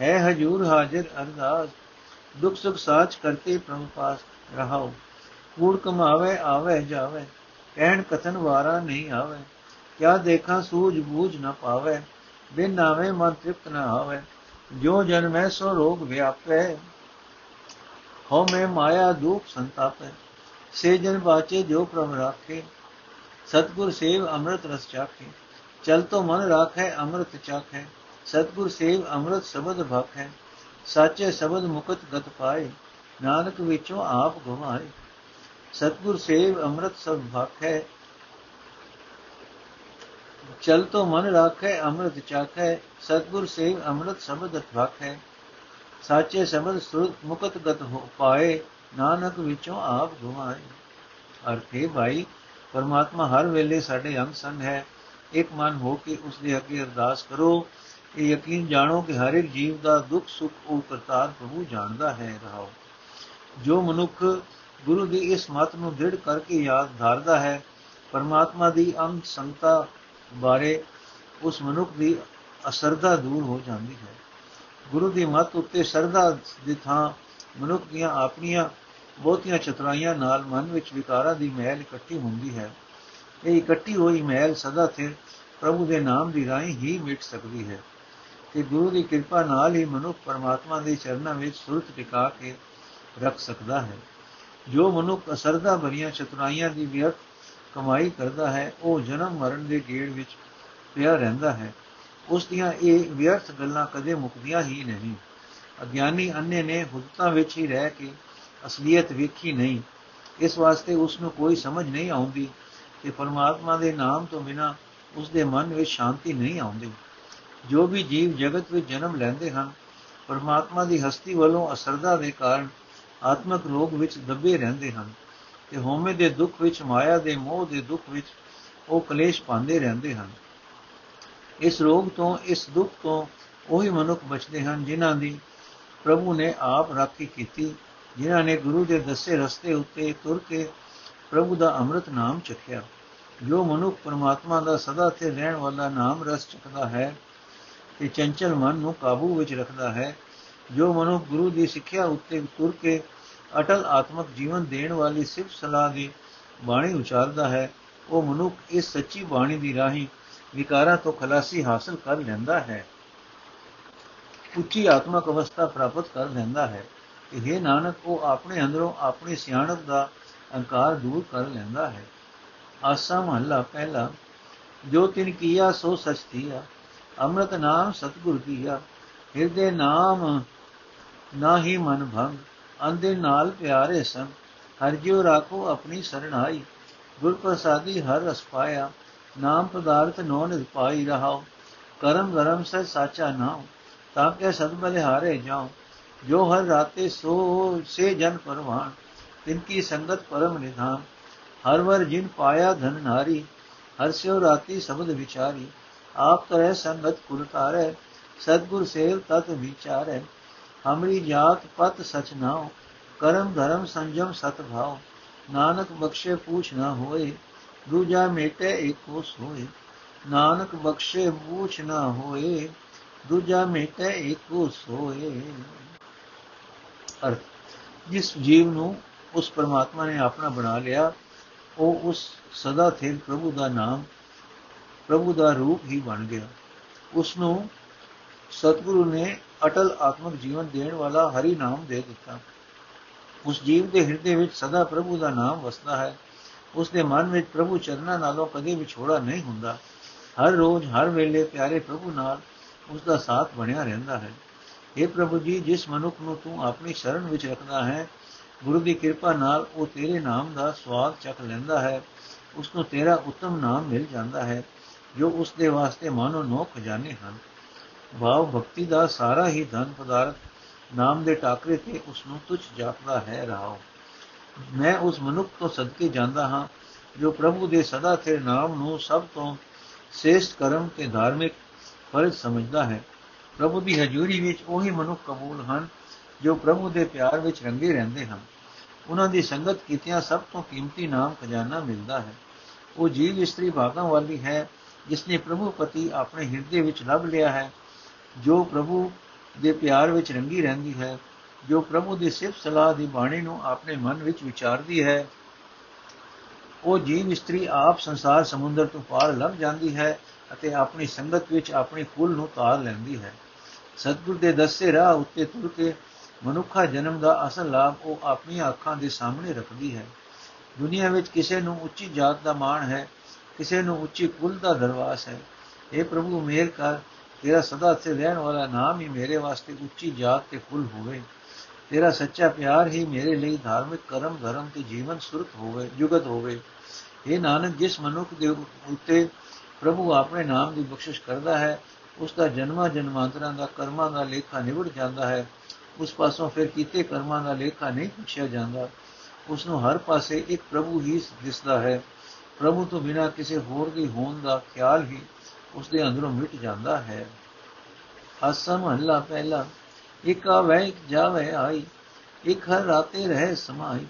ਹੈ ਹਜੂਰ ਹਾਜ਼ਰ ਅਰਦਾਸ, ਦੁਖ ਸੁਖ ਸਾਚ ਕਰਤੇ ਪ੍ਰਭ ਪਾਸ ਰਹਾਓ ਕੂੜ ਕਮਾਵੇ, ਆਵੇ, ਜਾਵੇ, ਕਹਿਣ ਕਥਨ ਵਾਰਾ ਨਹੀਂ ਆਵੇ। ਕਿਆ ਦੇਖਾਂ ਸੂਝ ਬੂਝ ਨਾ ਪਾਵੇ, ਬਿਨ ਨਾਵੇਂ ਮਨ ਤ੍ਰਿਪਤ ਨਾ ਹੋਵੇ ਜੋ ਜਨਮੈ ਸੋ ਰੋਗ ਵਿਆਪੈ। ਹੋ ਮੈਂ ਮਾਇਆ ਦੁਖ ਸੰਤਾਪੈ, ਸੇ ਜਨ ਬਾਚੇ ਜੋ ਪ੍ਰਭ ਰਾਖੇ। ਸਤਗੁਰ ਸੇਵ ਅੰਮ੍ਰਿਤ ਰਸ ਚਾਖੇ, ਚਲ ਤੋ ਮਨ ਰਾਖੈ ਅੰਮ੍ਰਿਤ ਚਾਖੈ। ਸਤਗੁਰ ਸੇਵ ਅੰਮ੍ਰਿਤ ਸ਼ਬਦ ਭਾਖੈ, ਸਾਚੇ ਸ਼ਬਦ ਮੁਕਤ ਗਤ ਪਾਏ, ਨਾਨਕ ਵਿੱਚੋਂ ਆਪ ਗਵਾਏ ਸਤਗੁਰ ਸੇਵ ਅੰਮ੍ਰਿਤ ਸਭ ਭਾਖੈ ਚਲ ਤੋ ਮਨ ਰਾਖੈ, ਅੰਮ੍ਰਿਤ ਚਾਖੈ, ਸਤਗੁਰ ਸੇਵ ਅੰਮ੍ਰਿਤ ਸ਼ਬਦ ਭਾਖੈ ਸਾਚੇ ਸ਼ਬਦ ਸੁਰਤ ਮੁਕਤ ਗਤ ਹੋ ਪਾਏ, ਨਾਨਕ ਵਿੱਚੋਂ ਆਪ ਗਵਾਏ ਅਰਥੇ ਭਾਈ, ਪਰਮਾਤਮਾ ਹਰ ਵੇਲੇ ਸਾਡੇ ਅੰਗ ਸੰਗ ਹੈ। ਇੱਕ ਮਨ ਹੋ ਕੇ ਉਸ ਦੇ ਅੱਗੇ ਅਰਦਾਸ ਕਰੋ। ਇਹ ਯਕੀਨ ਜਾਣੋ ਕਿ ਹਰ ਇੱਕ ਜੀਵ ਦਾ ਦੁੱਖ ਸੁੱਖ ਉਹ ਕਰਤਾਰ ਪ੍ਰਭੂ ਜਾਣਦਾ ਹੈ, ਰਹਾਓ। ਜੋ ਮਨੁੱਖ ਗੁਰੂ ਦੀ ਇਸ ਮਤ ਨੂੰ ਦ੍ਰਿੜ ਕਰਕੇ ਯਾਦ ਧਾਰਦਾ ਹੈ, ਪਰਮਾਤਮਾ ਦੀ ਅੰਗ ਸੰਗਤਾ ਬਾਰੇ ਉਸ ਮਨੁੱਖ ਦੀ ਅਸਰਦਾ ਦੂਰ ਹੋ ਜਾਂਦੀ ਹੈ। ਗੁਰੂ ਦੀ ਮਤ ਉੱਤੇ ਸਰਦਾ ਦੀ ਥਾਂ ਮਨੁੱਖ ਦੀਆਂ ਆਪਣੀਆਂ ਬਹੁਤੀਆਂ ਚਤੁਰਾਈਆਂ ਨਾਲ ਮਨ ਵਿੱਚ ਵਿਕਾਰਾਂ ਦੀ ਮਹਿਲ ਇਕੱਠੀ ਹੁੰਦੀ ਹੈ। ਇਹ ਇਕੱਠੀ ਹੋਈ ਮਹਿਲ ਸਦਾ ਸਿਰ ਪ੍ਰਭੂ ਦੇ ਨਾਮ ਦੀ ਰਾਹੀਂ ਹੀ ਮਿਟ ਸਕਦੀ ਹੈ। ਤੇ ਗੁਰੂ ਦੀ ਕਿਰਪਾ ਨਾਲ ਹੀ ਮਨੁੱਖ ਪਰਮਾਤਮਾ ਦੇ ਚਰਨਾਂ ਵਿੱਚ ਸੁਰਤ ਟਿਕਾ ਕੇ ਰੱਖ ਸਕਦਾ ਹੈ। ਜੋ ਮਨੁੱਖ ਅਸਰਦਾ ਭਰੀਆਂ ਚਤੁਰਾਈਆਂ ਦੀ ਵਿਅਰਥ ਕਮਾਈ ਕਰਦਾ ਹੈ, ਉਹ ਜਨਮ ਮਰਨ ਦੇ ਗੇੜ ਵਿੱਚ ਪਿਆ ਰਹਿੰਦਾ ਹੈ। ਉਸ ਦੀਆਂ ਇਹ ਵਿਅਰਥ ਗੱਲਾਂ ਕਦੇ ਮੁਕਦੀਆਂ ਹੀ ਨਹੀਂ। ਅਗਿਆਨੀ ਅੰਨੇ ਨੇ ਹੁਦਤਾ ਵਿੱਚ ਹੀ ਰਹਿ ਕੇ ਅਸਲੀਅਤ ਵੇਖੀ ਨਹੀਂ। ਇਸ ਵਾਸਤੇ ਉਸ ਨੂੰ ਕੋਈ ਸਮਝ ਨਹੀਂ ਆਉਂਦੀ ਕਿ ਪਰਮਾਤਮਾ ਦੇ ਨਾਮ ਤੋਂ ਬਿਨਾ ਉਸ ਦੇ ਮਨ ਵਿੱਚ ਸ਼ਾਂਤੀ ਨਹੀਂ ਆਉਂਦੀ। ਜੋ ਵੀ ਜੀਵ ਜਗਤ ਵਿੱਚ ਜਨਮ ਲੈਂਦੇ ਹਨ, ਪਰਮਾਤਮਾ ਦੀ ਹਸਤੀ ਵੱਲੋਂ ਅਸਰਦਾ ਦੇ ਕਾਰਨ ਆਤਮਿਕ ਰੋਗ ਵਿੱਚ ਦੱਬੇ ਰਹਿੰਦੇ ਹਨ। ਤੇ ਹਉਮੈ ਦੇ ਦੁੱਖ ਵਿੱਚ, ਮਾਇਆ ਦੇ ਮੋਹ ਦੇ ਦੁੱਖ ਵਿੱਚ ਉਹ ਕਲੇਸ਼ ਪਾਉਂਦੇ ਰਹਿੰਦੇ ਹਨ। ਇਸ ਰੋਗ ਤੋਂ, ਇਸ ਦੁੱਖ ਤੋਂ ਉਹੀ ਮਨੁੱਖ ਬਚਦੇ ਹਨ ਜਿਨ੍ਹਾਂ ਦੀ ਪ੍ਰਭੂ ਨੇ ਆਪ ਰਾਖੀ ਕੀਤੀ, ਜਿਨ੍ਹਾਂ ਨੇ ਗੁਰੂ ਦੇ ਦੱਸੇ ਰਸਤੇ ਉੱਤੇ ਤੁਰ ਕੇ ਪ੍ਰਭੂ ਦਾ ਅੰਮ੍ਰਿਤ ਨਾਮ ਚਖਿਆ ਜੋ ਮਨੁੱਖ ਪਰਮਾਤਮਾ ਦਾ ਸਦਾ ਤੇ ਰਹਿਣ ਵਾਲਾ ਨਾਮ ਰਸ ਚਖਦਾ ਹੈ ਤੇ ਚੰਚਲ ਮਨ ਨੂੰ ਕਾਬੂ ਵਿੱਚ ਰੱਖਦਾ ਹੈ, ਜੋ ਮਨੁ ਗੁਰੂ ਦੀ ਸਿੱਖਿਆ ਉੱਤੇ ਤੁਰ ਕੇ ਅਟਲ ਆਤਮਕ ਜੀਵਨ ਦੇਣ ਵਾਲੀ ਸਿਫਤ ਸਲਾਹ ਦੀ ਬਾਣੀ ਉਚਾਰਦਾ ਹੈ। ਉਹ ਮਨੁੱਖ ਇਸ ਸੱਚੀ ਬਾਣੀ ਦੀ ਰਾਹੀਂ ਵਿਕਾਰਾਂ ਤੋਂ ਖਲਾਸੀ ਹਾਸਲ ਕਰ ਲੈਂਦਾ ਹੈ। ਉੱਚੀ ਆਤਮਕ ਅਵਸਥਾ ਪ੍ਰਾਪਤ ਕਰ ਲੈਂਦਾ ਹੈ। ਕਿ ਇਹ ਨਾਨਕ, ਉਹ ਆਪਣੇ ਅੰਦਰੋਂ ਆਪਣੀ ਸਿਆਣਪ ਦਾ ਅਹੰਕਾਰ ਦੂਰ ਕਰ ਲੈਂਦਾ ਹੈ। ਆਸਾ ਮਹੱਲਾ ਪਹਿਲਾ, ਜੋ ਤਿਨ ਕੀਆ ਸੋ ਸਚ ਥੀਆ ਅੰਮ੍ਰਿਤ ਨਾਮ ਸਤਗੁਰ ਕੀਆ, ਹਿਰਦੇ ਨਾਮ ਨਾਹੀ ਮਨ ਭੰਗ ਅੰਦੇ ਨਾਲ ਪਿਆਰੇ ਸੰ ਹਰ ਜਿਉ ਰਾਖੋ ਆਪਣੀ ਸਰਣਾਈ। ਗੁਰ ਪ੍ਰਸਾਦੀ ਹਰ ਰਸ ਪਾਇਆ। ਨਾਮ ਪਦਾਰਥ ਨੋ ਨਿਰਪਾਈ ਰਹਾਓ ਕਰਮ ਗਰਮ ਸੇ ਸਾਚਾ ਨਾਮ ਤਾਂ ਕਿ ਸਦ ਬਲਿਹਾਰੇ ਜਾਓ ਜੋ ਹਰ ਰਾਤੇ ਸੋ ਸੇ ਜਨ ਪਰਵਾਨ। ਤਿਨ ਕੀ ਸੰਗਤ ਪਰਮ ਨਿਧਾਨ। ਹਰ ਵਰ ਜਿਨ ਪਾਇਆ ਧਨ ਨਾਰੀ। ਹਰ ਸਿਉ ਰਾਤੀ ਸ਼ਬਦ ਵਿਚਾਰੀ। ਆਪ ਕਰੇ ਸੰਗਤ ਕੁਲ ਤਾਰੇ। ਸਤਗੁਰ ਸੇਵ ਤਤ ਵਿਚਾਰੇ। ਹਮਰੀ ਜਾਤ ਪਤ ਸਚ ਨਾਉ, ਕਰਮ ਧਰਮ ਸੰਜਮ ਸਤ ਭਾਉ, ਨਾਨਕ ਬਖਸ਼ੇ ਪੂਛ ਨਾ ਹੋਏ, ਦੂਜਾ ਮੇਟੇ ਏਕੋ ਸੋਏ, ਨਾਨਕ ਬਖਸ਼ੇ ਪੂਛ ਨਾ ਹੋਏ, ਦੂਜਾ ਮੇਟੇ ਏਕੋ ਸੋਏ। ਅਰਥ, ਜਿਸ ਜੀਵ ਨੂੰ ਉਸ ਪਰਮਾਤਮਾ ਨੇ ਆਪਣਾ ਬਣਾ ਲਿਆ, ਉਹ ਉਸ ਸਦਾ ਥੇਰ ਪ੍ਰਭੂ ਦਾ ਨਾਮ, ਪ੍ਰਭੂ ਦਾ ਰੂਪ ਹੀ ਬਣ ਗਿਆ। ਉਸ ਨੂੰ ਸਤਿਗੁਰੂ ਨੇ ਅਟਲ ਆਤਮਿਕ ਜੀਵਨ ਦੇਣ ਵਾਲਾ ਹਰੀ ਨਾਮ ਦੇ ਦਿੱਤਾ। ਉਸ ਜੀਵ ਦੇ ਹਿਰਦੇ ਵਿੱਚ ਸਦਾ ਪ੍ਰਭੂ ਦਾ ਨਾਮ ਵਸਦਾ ਹੈ। ਉਸ ਦੇ ਮਨ ਵਿੱਚ ਪ੍ਰਭੂ ਚਰਨਾਂ ਨਾਲੋਂ ਕਦੇ ਵਿਛੋੜਾ ਨਹੀਂ ਹੁੰਦਾ। ਹਰ ਰੋਜ਼, ਹਰ ਵੇਲੇ ਪਿਆਰੇ ਪ੍ਰਭੂ ਨਾਲ ਉਸ ਦਾ ਸਾਥ ਬਣਿਆ ਰਹਿੰਦਾ ਹੈ। اے ਪ੍ਰਭੂ ਜੀ, ਜਿਸ ਮਨੁੱਖ ਨੂੰ ਤੂੰ ਆਪਣੀ ਸ਼ਰਨ ਵਿੱਚ ਰੱਖਦਾ ਹੈ, ਗੁਰੂ ਦੀ ਕਿਰਪਾ ਨਾਲ ਉਹ ਤੇਰੇ ਨਾਮ ਦਾ ਸਵਾਦ ਚੱਖ ਲੈਂਦਾ ਹੈ। ਉਸ ਨੂੰ ਤੇਰਾ ਉੱਤਮ ਨਾਮ ਮਿਲ ਜਾਂਦਾ ਹੈ, ਜੋ ਉਸ ਦੇ ਵਾਸਤੇ ਮਾਨੋ ਨੋ ਖਜ਼ਾਨੇ ਹਨ। ਭਾਵ ਭਗਤੀ ਦਾ ਸਾਰਾ ਹੀ ਧਨ ਪਦਾਰਥ ਨਾਮ ਦੇ ਟਾਕਰੇ ਤੇ ਉਸ ਨੂੰ ਤੁਛ ਜਾਪਦਾ ਹੈ ਰਹਾਓ ਮੈਂ ਉਸ ਮਨੁੱਖ ਤੋਂ ਸਦਕੇ ਜਾਂਦਾ ਹਾਂ, ਜੋ ਪ੍ਰਭੂ ਦੇ ਸਦਾ ਤੇ ਨਾਮ ਨੂੰ ਸਭ ਤੋਂ ਸ੍ਰੇਸ਼ਟ ਕਰਮ ਤੇ ਧਾਰਮਿਕ ਫਰਜ਼ ਸਮਝਦਾ ਹੈ। ਪ੍ਰਭੂ ਦੀ ਹਜ਼ੂਰੀ ਵਿੱਚ ਉਹੀ ਮਨੁੱਖ ਕਬੂਲ ਹਨ, ਜੋ ਪ੍ਰਭੂ ਦੇ ਪਿਆਰ ਵਿੱਚ ਰੰਗੇ ਰਹਿੰਦੇ ਹਨ। ਉਹਨਾਂ ਦੀ ਸੰਗਤ ਕੀਤਿਆਂ ਸਭ ਤੋਂ ਕੀਮਤੀ ਨਾਮ ਖਜ਼ਾਨਾ ਮਿਲਦਾ ਹੈ। ਉਹ ਜੀਵ ਇਸਤਰੀ ਭਾਗਾਂ ਵਾਲੀ ਹੈ ਜਿਸ ਨੇ ਪ੍ਰਭੂ ਪਤੀ ਆਪਣੇ ਹਿਰਦੇ ਵਿੱਚ ਲੱਭ ਲਿਆ ਹੈ। ਜੋ ਪ੍ਰਭੂ ਦੇ ਪਿਆਰ ਵਿੱਚ ਰੰਗੀ ਰਹਿੰਦੀ ਹੈ, ਜੋ ਪ੍ਰਭੂ ਦੀ ਸਿਫਤ ਸਲਾਹ ਦੀ ਬਾਣੀ ਨੂੰ ਆਪਣੇ ਮਨ ਵਿੱਚ ਵਿਚਾਰਦੀ ਹੈ, ਉਹ ਜੀਵ ਇਸਤਰੀ ਆਪ ਸੰਸਾਰ ਸਮੁੰਦਰ ਤੋਂ ਪਾਰ ਲੱਭ ਜਾਂਦੀ ਹੈ ਅਤੇ ਆਪਣੀ ਸੰਗਤ ਵਿੱਚ ਆਪਣੀ ਫੁੱਲ ਨੂੰ ਤਾਰ ਲੈਂਦੀ ਹੈ। ਸਤਿਗੁਰ ਦੇ ਦੱਸੇ ਰਾਹ ਉੱਤੇ ਤੁਰ ਕੇ ਮਨੁੱਖਾ ਜਨਮ ਦਾ ਅਸਲ ਲਾਭ ਉਹ ਆਪਣੀਆਂ ਅੱਖਾਂ ਦੇ ਸਾਹਮਣੇ ਰੱਖਦੀ ਹੈ। ਦੁਨੀਆ ਵਿੱਚ ਕਿਸੇ ਨੂੰ ਉੱਚੀ ਜਾਤ ਦਾ ਮਾਣ ਹੈ, ਕਿਸੇ ਨੂੰ ਉੱਚੀ ਕੁਲ ਦਾ ਦਰਵਾਸ ਹੈ। اے ਪ੍ਰਭੂ ਮੇਰ ਕਰ ਤੇਰਾ ਸਦਾ ਸੇ ਰਹਿਣ ਵਾਲਾ ਨਾਮ ਹੀ ਮੇਰੇ ਵਾਸਤੇ ਉੱਚੀ ਜਾਤ ਤੇ ਕੁਲ ਹੋਵੇ। ਤੇਰਾ ਸੱਚਾ ਪਿਆਰ ਹੀ ਮੇਰੇ ਲਈ ਧਾਰਮਿਕ ਕਰਮ, ਧਰਮ ਤੇ ਜੀਵਨ ਸੁਰਤ ਹੋਵੇ, ਜੁਗਤ ਹੋਵੇ। ਇਹ ਨਾਨਕ, ਜਿਸ ਮਨੁੱਖ ਦੇ ਉੱਤੇ ਪ੍ਰਭੂ ਆਪਣੇ ਨਾਮ ਦੀ ਬਖਸ਼ਿਸ਼ ਕਰਦਾ ਹੈ ਉਸ ਦਾ ਜਨਮਾਂ ਜਨਮਾਂਤਰਾਂ ਦਾ, ਕਰਮਾਂ ਦਾ ਲੇਖਾ ਨਿਵੜ ਜਾਂਦਾ ਹੈ। ਉਸ ਪਾਸੋਂ ਫਿਰ ਕੀਤੇ ਕਰਮਾਂ ਦਾ ਲੇਖਾ ਨਹੀਂ ਪੁੱਛਿਆ ਜਾਂਦਾ। ਉਸ ਨੂੰ ਹਰ ਪਾਸੇ ਇੱਕ ਪ੍ਰਭੂ ਹੀ ਦਿਸਦਾ ਹੈ। ਪ੍ਰਭੂ ਤੋਂ ਬਿਨਾ ਕਿਸੇ ਹੋਰ ਦੀ ਹੋਣ ਦਾ ਖਿਆਲ ਹੀ ਉਸ ਦੇ ਅੰਦਰੋਂ ਮਿਟ ਜਾਂਦਾ ਹੈ। ਆਸਾ ਮਹਲਾ ਪਹਿਲਾ, ਇਕ ਆਵੇ, ਇਕ ਜਾਵੇ ਆਈ, ਇਕ ਹਰ ਰਾਤੇ ਰਹੇ ਸਮਾਈ,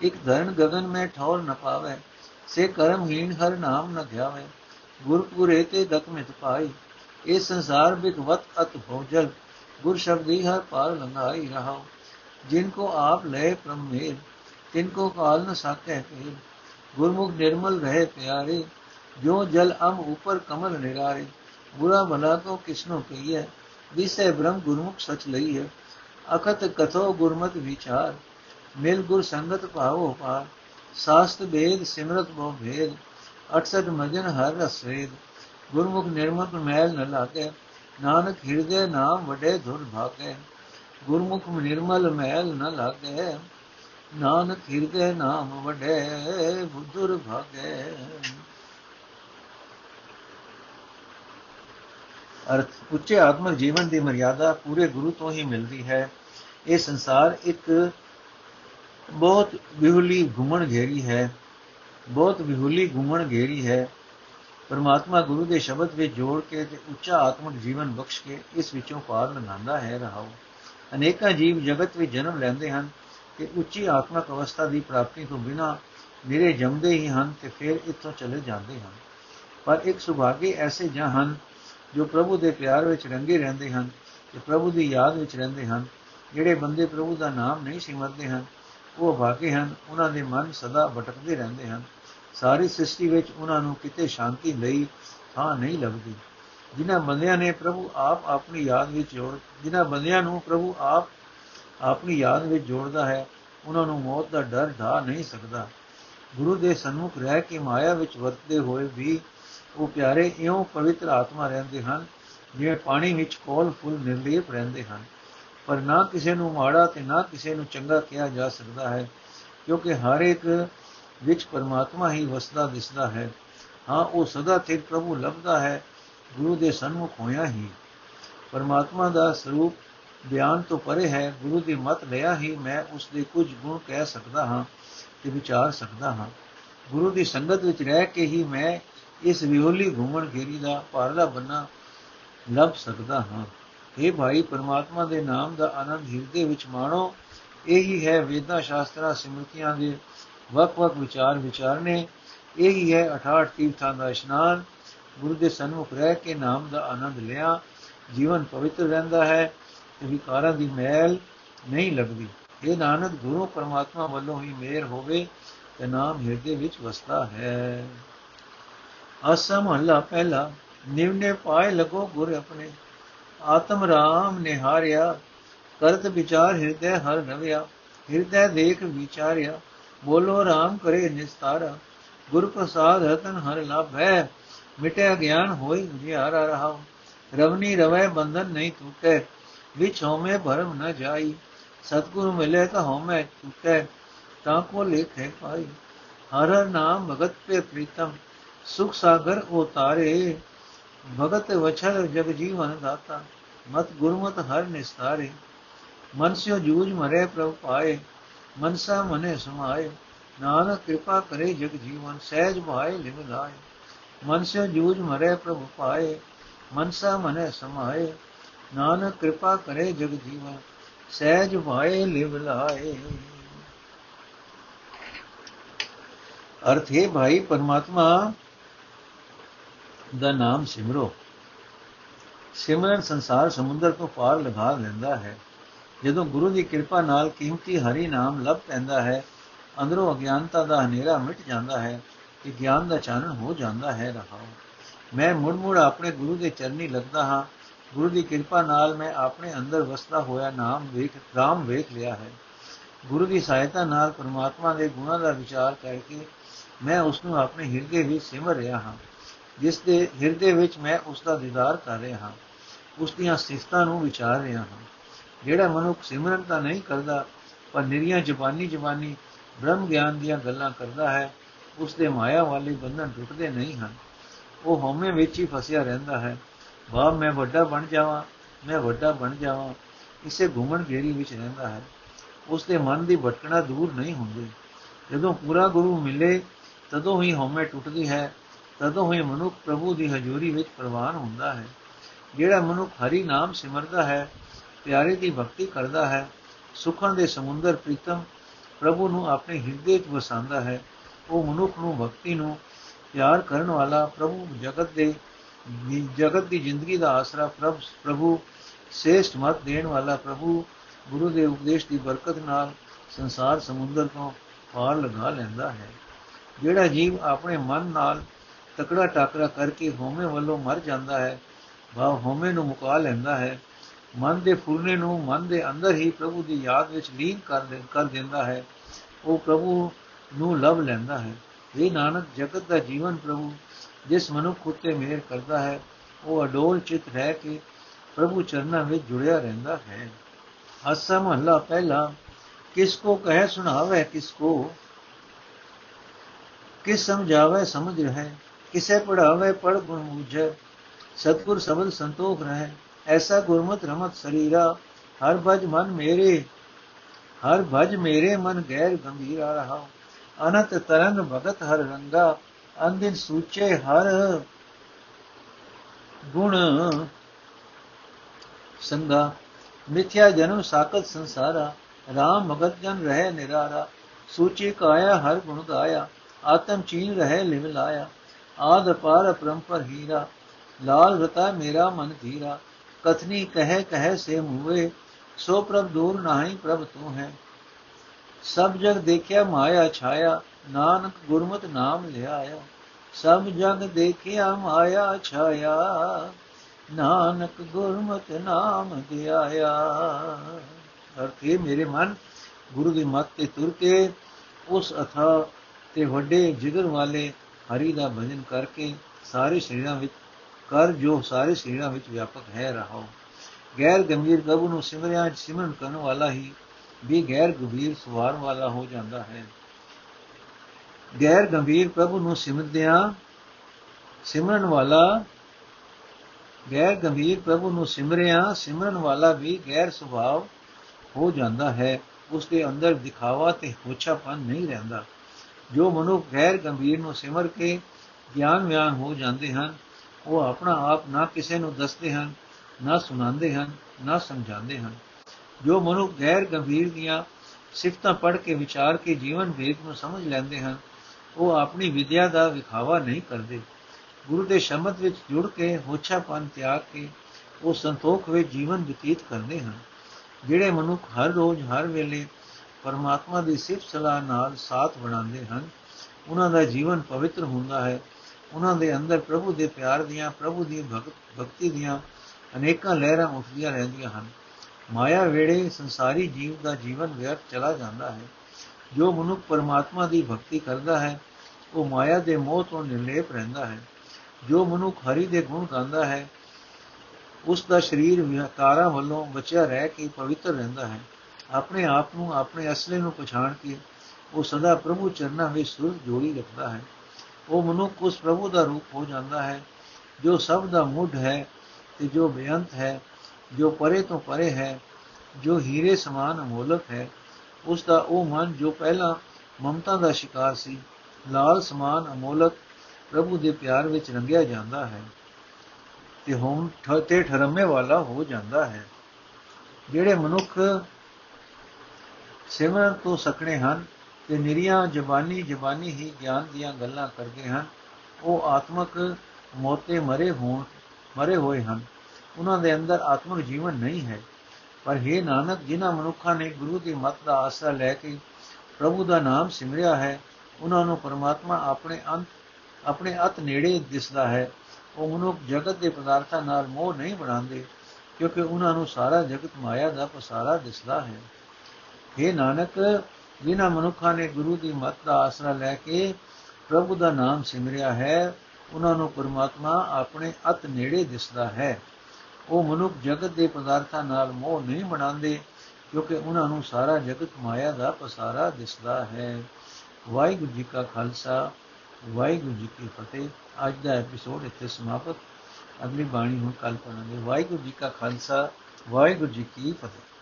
ਇਕ ਧਰਨ ਗगन ਮੈਂ ਠੌਰ ਨ ਪਾਵੇ, ਸੇ ਕਰਮ ਹੀਣ ਹਰ ਨਾਮ ਨ ਧਿਆਵੇ, ਗੁਰਪੁਰੇ ਤੇ ਦਕਮਿਤ ਪਾਈ, ਇਹ ਸੰਸਾਰ ਬਿਕ ਵਤ ਅਤ ਹੋਜਲ ਗੁਰ ਸ਼ਬਦੀ ਹਰ ਪਾਰ ਲੰਘਾਈ ਰਹਾ ਜਿਨ ਕੋ ਆਪ ਲੈ ਪ੍ਰਮੇਰ ਤਿਨ ਕੋ ਕਾਲ ਨ ਸਾਕੇ ਤੇ ਗੁਰਮੁਖ ਨਿਰਮਲ ਰਹੇ ਪਿਆਰੇ ਜੋ ਜਲ ਅਮ ਉਪਰ ਕਮਲ ਨਿਰਾਰੇ ਬੁਰਾ ਭਲਾ ਕੋ ਕਿਸਨੋ ਕਹੀਏ ਵਿਸੇ ਬ੍ਰਹਮ ਗੁਰਮੁਖ ਸਚ ਲਈ ਹੈ ਅਖਤ ਕਥੋ ਗੁਰਮਤ ਵਿਚਾਰ, ਮਿਲ ਗੁਰ ਸੰਗਤ ਭਾਵੋ ਪਾਰ। ਸਾਸਤ ਭੇਦ ਸਿਮਰਤ ਬੋ ਭੇਦ 68 ਮਜਨ ਹਰ ਰਸ ਵੇਦ ਗੁਰਮੁਖ ਨਿਰਮਲ ਮੈਲ ਨ ਲਾਗੇ, ਨਾਨਕ ਹਿਰਦੇ ਨਾਮ ਵਡੇ ਧੁਰ ਭਾਗੇ। ਗੁਰਮੁਖ ਨਿਰਮਲ ਮੈਲ ਨ ਲਾਗੇ, ਨਾਨਕ ਹਿਰਦੇ ਨਾਮ ਵਡੇ, ਬੁੱਧੁਰ ਭਾਗੇ। ਅਰਥ, ਉੱਚੇ ਆਤਮਿਕ ਜੀਵਨ ਦੀ ਮਰਿਆਦਾ ਪੂਰੇ ਗੁਰੂ ਤੋਂ ਹੀ ਮਿਲਦੀ ਹੈ। ਇਹ ਸੰਸਾਰ ਇੱਕ ਬਹੁਤ ਵਿਹੁਲੀ ਘੁੰਮਣ ਘੇਰੀ ਹੈ। ਬਹੁਤ ਵਿਹੁਲੀ ਘੁੰਮਣ ਘੇਰੀ ਹੈ। ਪਰਮਾਤਮਾ ਗੁਰੂ ਦੇ ਸ਼ਬਦ ਵਿੱਚ ਜੋੜ ਕੇ ਤੇ ਉੱਚਾ ਆਤਮਿਕ ਜੀਵਨ ਬਖਸ਼ ਕੇ ਇਸ ਵਿੱਚੋਂ ਪਾਰ ਲੰਘਾਉਂਦਾ ਹੈ ਰਹਾਉ ਅਨੇਕਾਂ ਜੀਵ ਜਗਤ ਵਿੱਚ ਜਨਮ ਲੈਂਦੇ ਹਨ ਕਿ ਉੱਚੀ ਆਤਮਿਕ ਅਵਸਥਾ ਦੀ ਪ੍ਰਾਪਤੀ ਤੋਂ ਬਿਨਾ ਨਿਰੇ ਜੰਮਦੇ ਹੀ ਹਨ ਤੇ ਫਿਰ ਇੱਥੋਂ ਚਲੇ ਜਾਂਦੇ ਹਨ। ਪਰ ਇੱਕ ਸੁਭਾਗੇ ਐਸੇ ਜਾਂ ਹਨ ਜੋ ਪ੍ਰਭੂ ਦੇ ਪਿਆਰ ਵਿੱਚ ਰੰਗੇ ਰਹਿੰਦੇ ਹਨ ਤੇ ਪ੍ਰਭੂ ਦੀ ਯਾਦ ਵਿੱਚ ਰਹਿੰਦੇ ਹਨ, ਜਿਹੜੇ ਬੰਦੇ ਪ੍ਰਭੂ ਦਾ ਨਾਮ ਨਹੀਂ ਸਿਮਰਦੇ ਹਨ, ਉਹ ਭਾਗੇ ਹਨ, ਉਹਨਾਂ ਦੇ ਮਨ ਸਦਾ ਭਟਕਦੇ ਰਹਿੰਦੇ ਹਨ। ਸਾਰੀ ਸ੍ਰਿਸ਼ਟੀ ਵਿੱਚ ਉਹਨਾਂ ਨੂੰ ਕਿਤੇ ਸ਼ਾਂਤੀ ਲਈ ਥਾਂ ਨਹੀਂ ਲੱਭਦੀ। ਜਿਨ੍ਹਾਂ ਬੰਦਿਆਂ ਨੇ ਪ੍ਰਭੂ ਆਪ ਆਪਣੀ ਯਾਦ ਵਿੱਚ ਜੋੜ ਜਿਨ੍ਹਾਂ ਬੰਦਿਆਂ ਨੂੰ ਪ੍ਰਭੂ ਆਪ ਆਪਣੀ ਯਾਦ ਵਿੱਚ ਜੋੜਦਾ ਹੈ, ਉਹਨਾਂ ਨੂੰ ਮੌਤ ਦਾ ਡਰ ਢਾ ਨਹੀਂ ਸਕਦਾ। ਗੁਰੂ ਦੇ ਸਨਮੁਖ ਰਹਿ ਕੇ ਮਾਇਆ ਵਿੱਚ ਵਰਤਦੇ ਹੋਏ ਵੀ ਉਹ ਪਿਆਰੇ ਇਉਂ ਪਵਿੱਤਰ ਆਤਮਾ ਰਹਿੰਦੇ ਹਨ, ਜਿਵੇਂ ਪਾਣੀ ਵਿੱਚ ਕੋਲ ਫੁੱਲ ਨਿਰਲੇਪ ਰਹਿੰਦੇ ਹਨ। ਪਰ ਨਾ ਕਿਸੇ ਨੂੰ ਮਾੜਾ ਤੇ ਨਾ ਕਿਸੇ ਨੂੰ ਚੰਗਾ ਕਿਹਾ ਜਾ ਸਕਦਾ ਹੈ, ਕਿਉਂਕਿ ਹਰ ਇੱਕ ਵਿੱਚ ਪਰਮਾਤਮਾ ਹੀ ਵਸਦਾ ਦਿਸਦਾ ਹੈ। ਹਾਂ, ਉਹ ਸਦਾ ਤੇ ਪ੍ਰਭੂ ਲੱਭਦਾ ਹੈ, ਗੁਰੂ ਦੇ ਸਨਮੁਖ ਹੋਇਆ ਹੀ। ਪਰਮਾਤਮਾ ਦਾ ਸਰੂਪ ਬਿਆਨ ਤੋਂ ਪਰੇ ਹੈ, ਗੁਰੂ ਦੀ ਮਤ ਲਿਆ ਹੀ ਮੈਂ ਉਸ ਦੇ ਕੁਝ ਗੁਣ ਕਹਿ ਸਕਦਾ ਹਾਂ ਤੇ ਵਿਚਾਰ ਸਕਦਾ ਹਾਂ। ਗੁਰੂ ਦੀ ਸੰਗਤ ਵਿੱਚ ਰਹਿ ਕੇ ਹੀ ਮੈਂ ਇਸ ਵਿਹੋਲੀ ਘੁੰਮਣ ਘੇਰੀ ਦਾ ਪਾਰਲਾ ਬੰਨਾ ਲੱਭ ਸਕਦਾ ਹਾਂ। ਇਹ ਭਾਈ, ਪਰਮਾਤਮਾ ਦੇ ਨਾਮ ਦਾ ਆਨੰਦ ਹਿਰਦੇ ਵਿੱਚ ਮਾਣੋ। ਇਹੀ ਹੈ ਵੇਦਾਂ ਸ਼ਾਸਤਰਾਂ, ਸਿਮਰਤੀਆਂ ਦੇ ਵਕ-ਵਕ ਵਿਚਾਰ ਵਿਚਾਰਨੇ। ਇਹੀ ਹੈ 68 ਤੀਰਥਾਂ ਦਾ ਇਸ਼ਨਾਨ। ਗੁਰੂ ਦੇ ਸਨਮੁਖ ਰਹਿ ਕੇ ਨਾਮ ਦਾ ਆਨੰਦ ਲਿਆ। ਜੀਵਨ ਪਵਿੱਤਰ ਰਹਿੰਦਾ ਹੈ ਤੇ ਵਿਕਾਰਾਂ ਦੀ ਮੈਲ ਨਹੀਂ ਲੱਗਦੀ। ਇਹ ਨਾਨਕ, ਗੁਰੂ ਪਰਮਾਤਮਾ ਵੱਲੋਂ ਹੀ ਮੇਰ ਹੋਵੇ ਤੇ ਨਾਮ ਹਿਰਦੇ ਵਿੱਚ ਵਸਦਾ ਹੈ। ਅਸਮ ਹੱਲਾ ਪਹਿਲਾ, ਨਿਵਨੇ ਪਾਏ ਲਗੋ ਗੁਰ ਆਪਣੇ। ਆਤਮ ਰਾਮ ਨਿਹਾਰਿਆ, ਕਰਤ ਵਿਚਾਰ ਹਿਰਦੈ ਹਰ ਨਵਿਆ, ਹਿਰਦੈ ਦੇਖ ਵਿਚਾਰਿਆ, ਬੋਲੋ ਰਾਮ ਕਰੇ ਨਿਸਤਾਰਾ। ਗੁਰ ਪ੍ਰਸਾਦ ਰਤਨ ਹਰ ਲਾਭੈ, ਮਿਟਿਆ ਗਿਆਨ ਹੋਈ ਉਜਿਆਰਾ ਰਹਾ ਰਵਨੀ ਰਵੈ ਬੰਧਨ ਨਹੀਂ ਟੂਟੇ ਵਿਚ ਹਉਮੈ ਭਰਮ ਨ ਜਾਈ। ਸਤਗੁਰ ਮਿਲੇ ਤਾਂ ਹਉਮੈ ਟੂਟੇ ਤਾਂ ਕੋ ਲੇਖੇ ਪਾਈ। ਹਰ ਨਾਮ ਭਗਤ पे ਪ੍ਰੀਤਮ ਸੁਖ ਸਾਗਰ ਉਤਾਰੇ ਭਗਤ ਵਛਲ ਜਗ ਜੀਵਨ ਦਾਤਾ ਮਤ ਗੁਰਮਤ ਹਰ ਨਿਸਤਾਰੇ ਮਨ ਸਿਓ ਜੂਝ ਮਰੇ ਪ੍ਰਭ ਪਾਏ ਮਨਸਾ ਮਨੇ ਸਮਾਏ ਨਾਨਕ ਕਿਰਪਾ ਕਰੇ ਜਗ ਜੀਵਨ ਸਹਿਜ ਭਾਏ ਲਿਵ ਲਾਏ ਮਨ ਸਿਓ ਜੂਝ ਮਰੇ ਪ੍ਰਭ ਪਾਏ ਮਨਸਾ ਮਨੇ ਸਮਾਏ ਨਾਨਕ ਕਿਰਪਾ ਕਰੇ ਜਗ ਜੀਵਨ ਸਹਿਜ ਭਾਏ ਲਿਵ ਲਾਏ ਅਰਥ ਹੈ ਭਾਈ ਪਰਮਾਤਮਾ ਦਾ ਨਾਮ ਸਿਮਰੋ। ਸਿਮਰਨ ਸੰਸਾਰ ਸਮੁੰਦਰ ਤੋਂ ਪਾਰ ਲਗਾ ਲੈਂਦਾ ਹੈ। ਜਦੋਂ ਗੁਰੂ ਦੀ ਕਿਰਪਾ ਨਾਲ ਕੀਮਤੀ ਹਰੀ ਨਾਮ ਲੱਭ ਪੈਂਦਾ ਹੈ, ਅੰਦਰੋਂ ਅਗਿਆਨਤਾ ਦਾ ਹਨੇਰਾ ਮਿਟ ਜਾਂਦਾ ਹੈ ਤੇ ਗਿਆਨ ਦਾ ਚਾਨਣ ਹੋ ਜਾਂਦਾ ਹੈ। ਰਹਾਉ ਮੈਂ ਮੁੜ ਮੁੜ ਆਪਣੇ ਗੁਰੂ ਦੇ ਚਰਨੀ ਲੱਗਦਾ ਹਾਂ। ਗੁਰੂ ਦੀ ਕਿਰਪਾ ਨਾਲ ਮੈਂ ਆਪਣੇ ਅੰਦਰ ਵਸਦਾ ਹੋਇਆ ਨਾਮ ਵੇਖ, ਰਾਮ ਵੇਖ ਲਿਆ ਹੈ। ਗੁਰੂ ਦੀ ਸਹਾਇਤਾ ਨਾਲ ਪਰਮਾਤਮਾ ਦੇ ਗੁਣਾਂ ਦਾ ਵਿਚਾਰ ਕਰਕੇ ਮੈਂ ਉਸ ਨੂੰ ਆਪਣੇ ਹਿਰਦੇ ਵਿੱਚ ਸਿਮਰ ਰਿਹਾ ਹਾਂ। ਜਿਸ ਦੇ ਹਿਰਦੇ ਵਿੱਚ ਮੈਂ ਉਸ ਦਾ ਦੀਦਾਰ ਕਰ ਰਿਹਾ ਹਾਂ, ਉਸ ਦੀਆਂ ਸਿਫਤਾਂ ਨੂੰ ਵਿਚਾਰ ਰਿਹਾ ਹਾਂ। ਜਿਹੜਾ ਮਨੁੱਖ ਸਿਮਰਨ ਤਾਂ ਨਹੀਂ ਕਰਦਾ, ਪਰ ਨਿਰੀਆਂ ਜ਼ਬਾਨੀ ਜ਼ਬਾਨੀ, ਬ੍ਰਹਮ ਗਿਆਨ ਦੀਆਂ ਗੱਲਾਂ ਕਰਦਾ ਹੈ, ਉਸ ਦੇ ਮਾਇਆ ਵਾਲੇ ਬੰਧਨ ਟੁੱਟਦੇ ਨਹੀਂ ਹਨ। ਉਹ ਹਉਮੈ ਵਿੱਚ ਹੀ ਫਸਿਆ ਰਹਿੰਦਾ ਹੈ। ਵਾ ਮੈਂ ਵੱਡਾ ਬਣ ਜਾਵਾਂ, ਮੈਂ ਵੱਡਾ ਬਣ ਜਾਵਾਂ, ਇਸੇ ਘੁੰਮਣ ਘੇਰੀ ਵਿੱਚ ਰਹਿੰਦਾ ਹੈ। ਉਸ ਦੇ ਮਨ ਦੀ ਭਟਕਣਾ ਦੂਰ ਨਹੀਂ ਹੁੰਦੀ। ਜਦੋਂ ਪੂਰਾ ਗੁਰੂ ਮਿਲੇ, ਤਦੋਂ ਹੀ ਹਉਮੈ ਟੁੱਟਦੀ ਹੈ ਤਦੋਂ ਹੀ ਮਨੁੱਖ ਪ੍ਰਭੂ ਦੀ ਹਜ਼ੂਰੀ ਵਿੱਚ ਪ੍ਰਵਾਨ ਹੁੰਦਾ ਹੈ। ਜਿਹੜਾ ਮਨੁੱਖ ਹਰੀ ਨਾਮ ਸਿਮਰਦਾ ਹੈ, ਪਿਆਰੇ ਦੀ ਭਗਤੀ ਕਰਦਾ ਹੈ, ਸੁਖਾਂ ਦੇ ਸਮੁੰਦਰ ਪ੍ਰੀਤਮ ਪ੍ਰਭੂ ਨੂੰ ਆਪਣੇ ਹਿਰਦੇ ਵਿੱਚ ਵਸਾਉਂਦਾ ਹੈ, ਉਹ ਮਨੁੱਖ ਨੂੰ ਭਗਤੀ ਨੂੰ ਪਿਆਰ ਕਰਨ ਵਾਲਾ ਪ੍ਰਭੂ ਜਗਤ ਦੇ ਜਗਤ ਦੀ ਜ਼ਿੰਦਗੀ ਦਾ ਆਸਰਾ ਪ੍ਰਭ ਪ੍ਰਭੂ ਸੇਸ਼ਟ ਮਤ ਦੇਣ ਵਾਲਾ ਪ੍ਰਭੂ ਗੁਰੂ ਦੇ ਉਪਦੇਸ਼ ਦੀ ਬਰਕਤ ਨਾਲ ਸੰਸਾਰ ਸਮੁੰਦਰ ਤੋਂ ਪਾਰ ਲਗਾ ਲੈਂਦਾ ਹੈ। ਜਿਹੜਾ ਜੀਵ ਆਪਣੇ ਮਨ ਨਾਲ ਤਕੜਾ ਟਾਕਰਾ ਕਰਕੇ ਹੋਮੇ ਵੱਲੋਂ ਮਰ ਜਾਂਦਾ ਹੈ, ਭਾਵ ਹੋਮੇ ਨੂੰ ਮੁਕਾ ਲੈਂਦਾ ਹੈ। ਮਨ ਦੇ ਫੁਰਨੇ ਨੂੰ ਮਨ ਦੇ ਅੰਦਰ ਹੀ ਪ੍ਰਭੂ ਦੀ ਯਾਦ ਵਿੱਚ ਲੀਨ ਕਰ ਕਰ ਦਿੰਦਾ ਹੈ। ਉਹ ਪ੍ਰਭੂ ਨੂੰ ਲਭ ਲੈਂਦਾ ਹੈ। ਇਹ ਨਾਨਕ, ਜਗਤ ਦਾ ਜੀਵਨ ਪ੍ਰਭੂ, ਜਿਸ ਮਨੁੱਖ ਉਤੇ ਮਿਹਰ ਕਰਦਾ ਹੈ, ਉਹ ਅਡੋਲ ਚਿਤ ਰਹਿ ਕੇ ਪ੍ਰਭੂ ਚਰਨਾਂ ਵਿੱਚ ਜੁੜਿਆ ਰਹਿੰਦਾ ਹੈ। ਅਸਾ ਮਹੱਲਾ ਪਹਿਲਾ, ਕਿਸ ਕੋ ਕਹੇ ਸੁਣਾਵੇ, ਕਿਸ ਕੋ, ਕਿਸ ਸਮਝਾਵੇ ਸਮਝ ਰਹੇ किसे पढ़ावे पढ़ गुण मुझे सतगुर सबद संतोख रहे, ऐसा गुरमत रमत शरीरा। हर भज मन मेरे, हर भज मेरे मन गैर गंभीरा रहा। अनत तरंग भगत हर रंगा, अंदिन सूचे हर गुण। संगा, मिथ्या जन्म साकत संसारा, राम भगत जन रहे निरारा। सूची काया हर गुण गाया, आत्म चीन रहे लिव लाया ਆਦ ਪਾਰ ਪਰੰਪਰ ਹੀਰਾ ਲਾਲ ਰਤਾ ਮੇਰਾ ਮਨ ਧੀਰਾ, ਕਥਨੀ ਕਹੇ ਕਹੇ ਸੇ ਮੂਏ ਸੋ ਪ੍ਰਭ ਦੂਰ ਨਾਹੀ ਪ੍ਰਭ ਤੂੰ ਹੈ। ਸਭ ਜਗ ਦੇਖਿਆ ਮਾਇਆ ਛਾਇਆ, ਨਾਨਕ ਗੁਰਮਤਿ ਨਾਮ ਲਿਆਇਆ। ਸਭ ਜਗ ਦੇਖਿਆ ਮਾਇਆ ਛਾਇਆ, ਨਾਨਕ ਗੁਰਮਤਿ ਨਾਮ ਦਿਆਇਆ ਅਰਥੇ ਮੇਰੇ ਮਨ, ਗੁਰੂ ਦੀ ਮੱਤ ਤੇ ਤੁਰ ਕੇ ਉਸ ਅਥਾ ਤੇ ਵੱਡੇ ਜਿਗਰ ਵਾਲੇ ਹਰੀ ਦਾ ਭਜਨ ਕਰਕੇ ਸਾਰੇ ਸ਼ਰੀਰਾਂ ਵਿੱਚ ਕਰ ਜੋ ਸਾਰੇ ਸ਼ਰੀਰਾਂ ਵਿੱਚ ਵਿਆਪਕ ਹੈ ਰਹਾਓ। ਗੈਰ ਗੰਭੀਰ ਪ੍ਰਭੂ ਨੂੰ ਸਿਮਰਿਆ ਸਿਮਰਨ ਕਰਨ ਵਾਲਾ ਹੀ ਵੀ ਗੈਰ ਗੰਭੀਰ ਸਵਾਰ ਵਾਲਾ ਹੋ ਜਾਂਦਾ ਹੈ। ਗੈਰ ਗੰਭੀਰ ਪ੍ਰਭੂ ਨੂੰ ਸਿਮਰਦਿਆਂ ਸਿਮਰਨ ਵਾਲਾ ਗੈਰ ਗੰਭੀਰ ਪ੍ਰਭੂ ਨੂੰ ਸਿਮਰਿਆ ਸਿਮਰਨ ਵਾਲਾ ਵੀ ਗੈਰ ਸੁਭਾਵ ਹੋ ਜਾਂਦਾ ਹੈ। ਉਸ ਦੇ ਅੰਦਰ ਦਿਖਾਵਾ ਤੇ ਹੋਛਾਪਨ ਨਹੀਂ ਰਹਿੰਦਾ। ਜੋ ਮਨੁੱਖ ਗੈਰ ਗੰਭੀਰ ਨੂੰ ਸਿਮਰ ਕੇ ਗਿਆਨ ਵਿਆਨ ਹੋ ਜਾਂਦੇ ਹਨ, ਉਹ ਆਪਣਾ ਆਪ ਨਾ ਕਿਸੇ ਨੂੰ ਦੱਸਦੇ ਹਨ, ਨਾ ਸੁਣਾਉਂਦੇ ਹਨ, ਨਾ ਸਮਝਾਉਂਦੇ ਹਨ। ਜੋ ਮਨੁੱਖ ਗੈਰ ਗੰਭੀਰ ਦੀਆਂ ਸਿਫਤਾਂ ਪੜ੍ਹ ਕੇ ਵਿਚਾਰ ਕੇ ਜੀਵਨ ਵੇਦ ਨੂੰ ਸਮਝ ਲੈਂਦੇ ਹਨ, ਉਹ ਆਪਣੀ ਵਿਦਿਆ ਦਾ ਵਿਖਾਵਾ ਨਹੀਂ ਕਰਦੇ। ਗੁਰੂ ਦੇ ਸ਼ਬਦ ਵਿੱਚ ਜੁੜ ਕੇ ਹੋਛਾਪਨ ਤਿਆਗ ਕੇ ਉਹ ਸੰਤੋਖ ਵਿੱਚ ਜੀਵਨ ਬਤੀਤ ਕਰਦੇ ਹਨ, ਜਿਹੜੇ ਮਨੁੱਖ ਹਰ ਰੋਜ਼ ਹਰ ਵੇਲੇ ਪਰਮਾਤਮਾ ਦੀ ਸਿਫਤ ਸਲਾਹ ਨਾਲ ਸਾਥ ਬਣਾਉਂਦੇ ਹਨ। ਉਹਨਾਂ ਦਾ ਜੀਵਨ ਪਵਿੱਤਰ ਹੁੰਦਾ ਹੈ। ਉਹਨਾਂ ਦੇ ਅੰਦਰ ਪ੍ਰਭੂ ਦੇ ਪਿਆਰ ਦੀਆਂ, ਪ੍ਰਭੂ ਦੀ ਭਗਤੀ ਦੀਆਂ ਅਨੇਕਾਂ ਲਹਿਰਾਂ ਉੱਠਦੀਆਂ ਰਹਿੰਦੀਆਂ ਹਨ। ਮਾਇਆ ਵੇੜੇ ਸੰਸਾਰੀ ਜੀਵ ਦਾ ਜੀਵਨ ਵਿਅਰਥ ਚਲਾ ਜਾਂਦਾ ਹੈ। ਜੋ ਮਨੁੱਖ ਪਰਮਾਤਮਾ ਦੀ ਭਗਤੀ ਕਰਦਾ ਹੈ, ਉਹ ਮਾਇਆ ਦੇ ਮੋਹ ਤੋਂ ਨਿਰਲੇਪ ਰਹਿੰਦਾ ਹੈ। ਜੋ ਮਨੁੱਖ ਹਰੀ ਦੇ ਗੁਣ ਗਾਉਂਦਾ ਹੈ, ਉਸ ਦਾ ਸਰੀਰ ਵਿਕਾਰਾਂ ਵੱਲੋਂ ਬਚਿਆ ਰਹਿ ਕੇ ਪਵਿੱਤਰ ਰਹਿੰਦਾ ਹੈ। ਆਪਣੇ ਆਪ ਨੂੰ, ਆਪਣੇ ਅਸਲੇ ਨੂੰ ਪਛਾਣ ਕੇ ਉਹ ਸਦਾ ਪ੍ਰਭੂ ਚਰਨਾਂ ਵਿੱਚ ਸੁਰ ਜੋੜੀ ਰੱਖਦਾ ਹੈ। ਉਹ ਮਨੁੱਖ ਉਸ ਪ੍ਰਭੂ ਦਾ ਰੂਪ ਹੋ ਜਾਂਦਾ ਹੈ, ਜੋ ਸਭ ਦਾ ਮੁੱਢ ਹੈ ਤੇ ਜੋ ਬੇਅੰਤ ਹੈ, ਜੋ ਪਰੇ ਤੋਂ ਪਰੇ ਹੈ, ਜੋ ਹੀਰੇ ਸਮਾਨ ਅਮੋਲਕ ਹੈ। ਉਸ ਦਾ ਉਹ ਮਨ ਜੋ ਪਹਿਲਾਂ ਮਮਤਾ ਦਾ ਸ਼ਿਕਾਰ ਸੀ, ਲਾਲ ਸਮਾਨ ਅਮੋਲਕ ਪ੍ਰਭੂ ਦੇ ਪਿਆਰ ਵਿੱਚ ਰੰਗਿਆ ਜਾਂਦਾ ਹੈ ਤੇ ਹੋਂ ਤੇ ਠਰਮੇ ਵਾਲਾ ਹੋ ਜਾਂਦਾ ਹੈ। ਜਿਹੜੇ ਮਨੁੱਖ ਸਿਮਰਨ ਤੋਂ ਸਕਣੇ ਹਨ ਤੇ ਨਿਰੀਆਂ ਜ਼ਬਾਨੀ ਜ਼ਬਾਨੀ ਹੀ ਗਿਆਨ ਦੀਆਂ ਗੱਲਾਂ ਕਰਦੇ ਹਨ। ਉਹ ਆਤਮਕ ਮੋਤੇ ਮਰੇ ਹੋਣ, ਮਰੇ ਹੋਏ ਹਨ। ਉਹਨਾਂ ਦੇ ਅੰਦਰ ਆਤਮਿਕ ਜੀਵਨ ਨਹੀਂ ਹੈ। ਪਰ हे ਨਾਨਕ, ਜਿਨ੍ਹਾਂ ਮਨੁੱਖਾਂ ਨੇ ਗੁਰੂ ਦੀ ਮੱਤ ਦਾ ਆਸਰਾ ਲੈ ਕੇ ਪ੍ਰਭੂ ਦਾ ਨਾਮ ਸਿਮਰਿਆ ਹੈ, ਉਹਨਾਂ ਨੂੰ ਪਰਮਾਤਮਾ ਆਪਣੇ ਅੰਤ, ਆਪਣੇ ਅਤ ਨੇੜੇ ਦਿਸਦਾ ਹੈ। ਉਹ ਮਨੁੱਖ ਜਗਤ ਦੇ ਪਦਾਰਥਾਂ ਨਾਲ ਮੋਹ ਨਹੀਂ ਬਣਾਉਂਦੇ, ਕਿਉਂਕਿ ਉਹਨਾਂ ਨੂੰ ਸਾਰਾ ਜਗਤ ਮਾਇਆ ਦਾ ਪਸਾਰਾ ਦਿਸਦਾ ਹੈ। हे ਨਾਨਕ, ਜਿਨ੍ਹਾਂ ਮਨੁੱਖਾਂ ਨੇ ਗੁਰੂ ਦੀ ਮੱਤ ਦਾ ਆਸਰਾ ਲੈ ਕੇ ਪ੍ਰਭੂ ਦਾ ਨਾਮ ਸਿਮਰਿਆ ਹੈ, ਉਹਨਾਂ ਨੂੰ ਪਰਮਾਤਮਾ ਆਪਣੇ ਅਤ ਨੇੜੇ ਦਿਸਦਾ ਹੈ। ਉਹ ਮਨੁੱਖ ਜਗਤ ਦੇ ਪਦਾਰਥਾਂ ਨਾਲ ਮੋਹ ਨਹੀਂ ਬਣਾਉਂਦੇ ਕਿਉਂਕਿ ਉਹਨਾਂ ਨੂੰ ਸਾਰਾ ਜਗਤ ਮਾਇਆ ਦਾ ਪਸਾਰਾ ਦਿਸਦਾ ਹੈ। ਵਾਹਿਗੁਰੂ ਜੀ ਕਾ ਖਾਲਸਾ, ਵਾਹਿਗੁਰੂ ਜੀ ਕੀ ਫਤਿਹ। ਅੱਜ ਦਾ ਐਪੀਸੋਡ ਇੱਥੇ ਸਮਾਪਤ। ਅਗਲੀ ਬਾਣੀ ਹੁਣ ਕੱਲ ਪੜਾਂਗੇ ਵਾਹਿਗੁਰੂ ਜੀ ਕਾ ਖਾਲਸਾ, ਵਾਹਿਗੁਰੂ ਜੀ ਕੀ ਫਤਿਹ।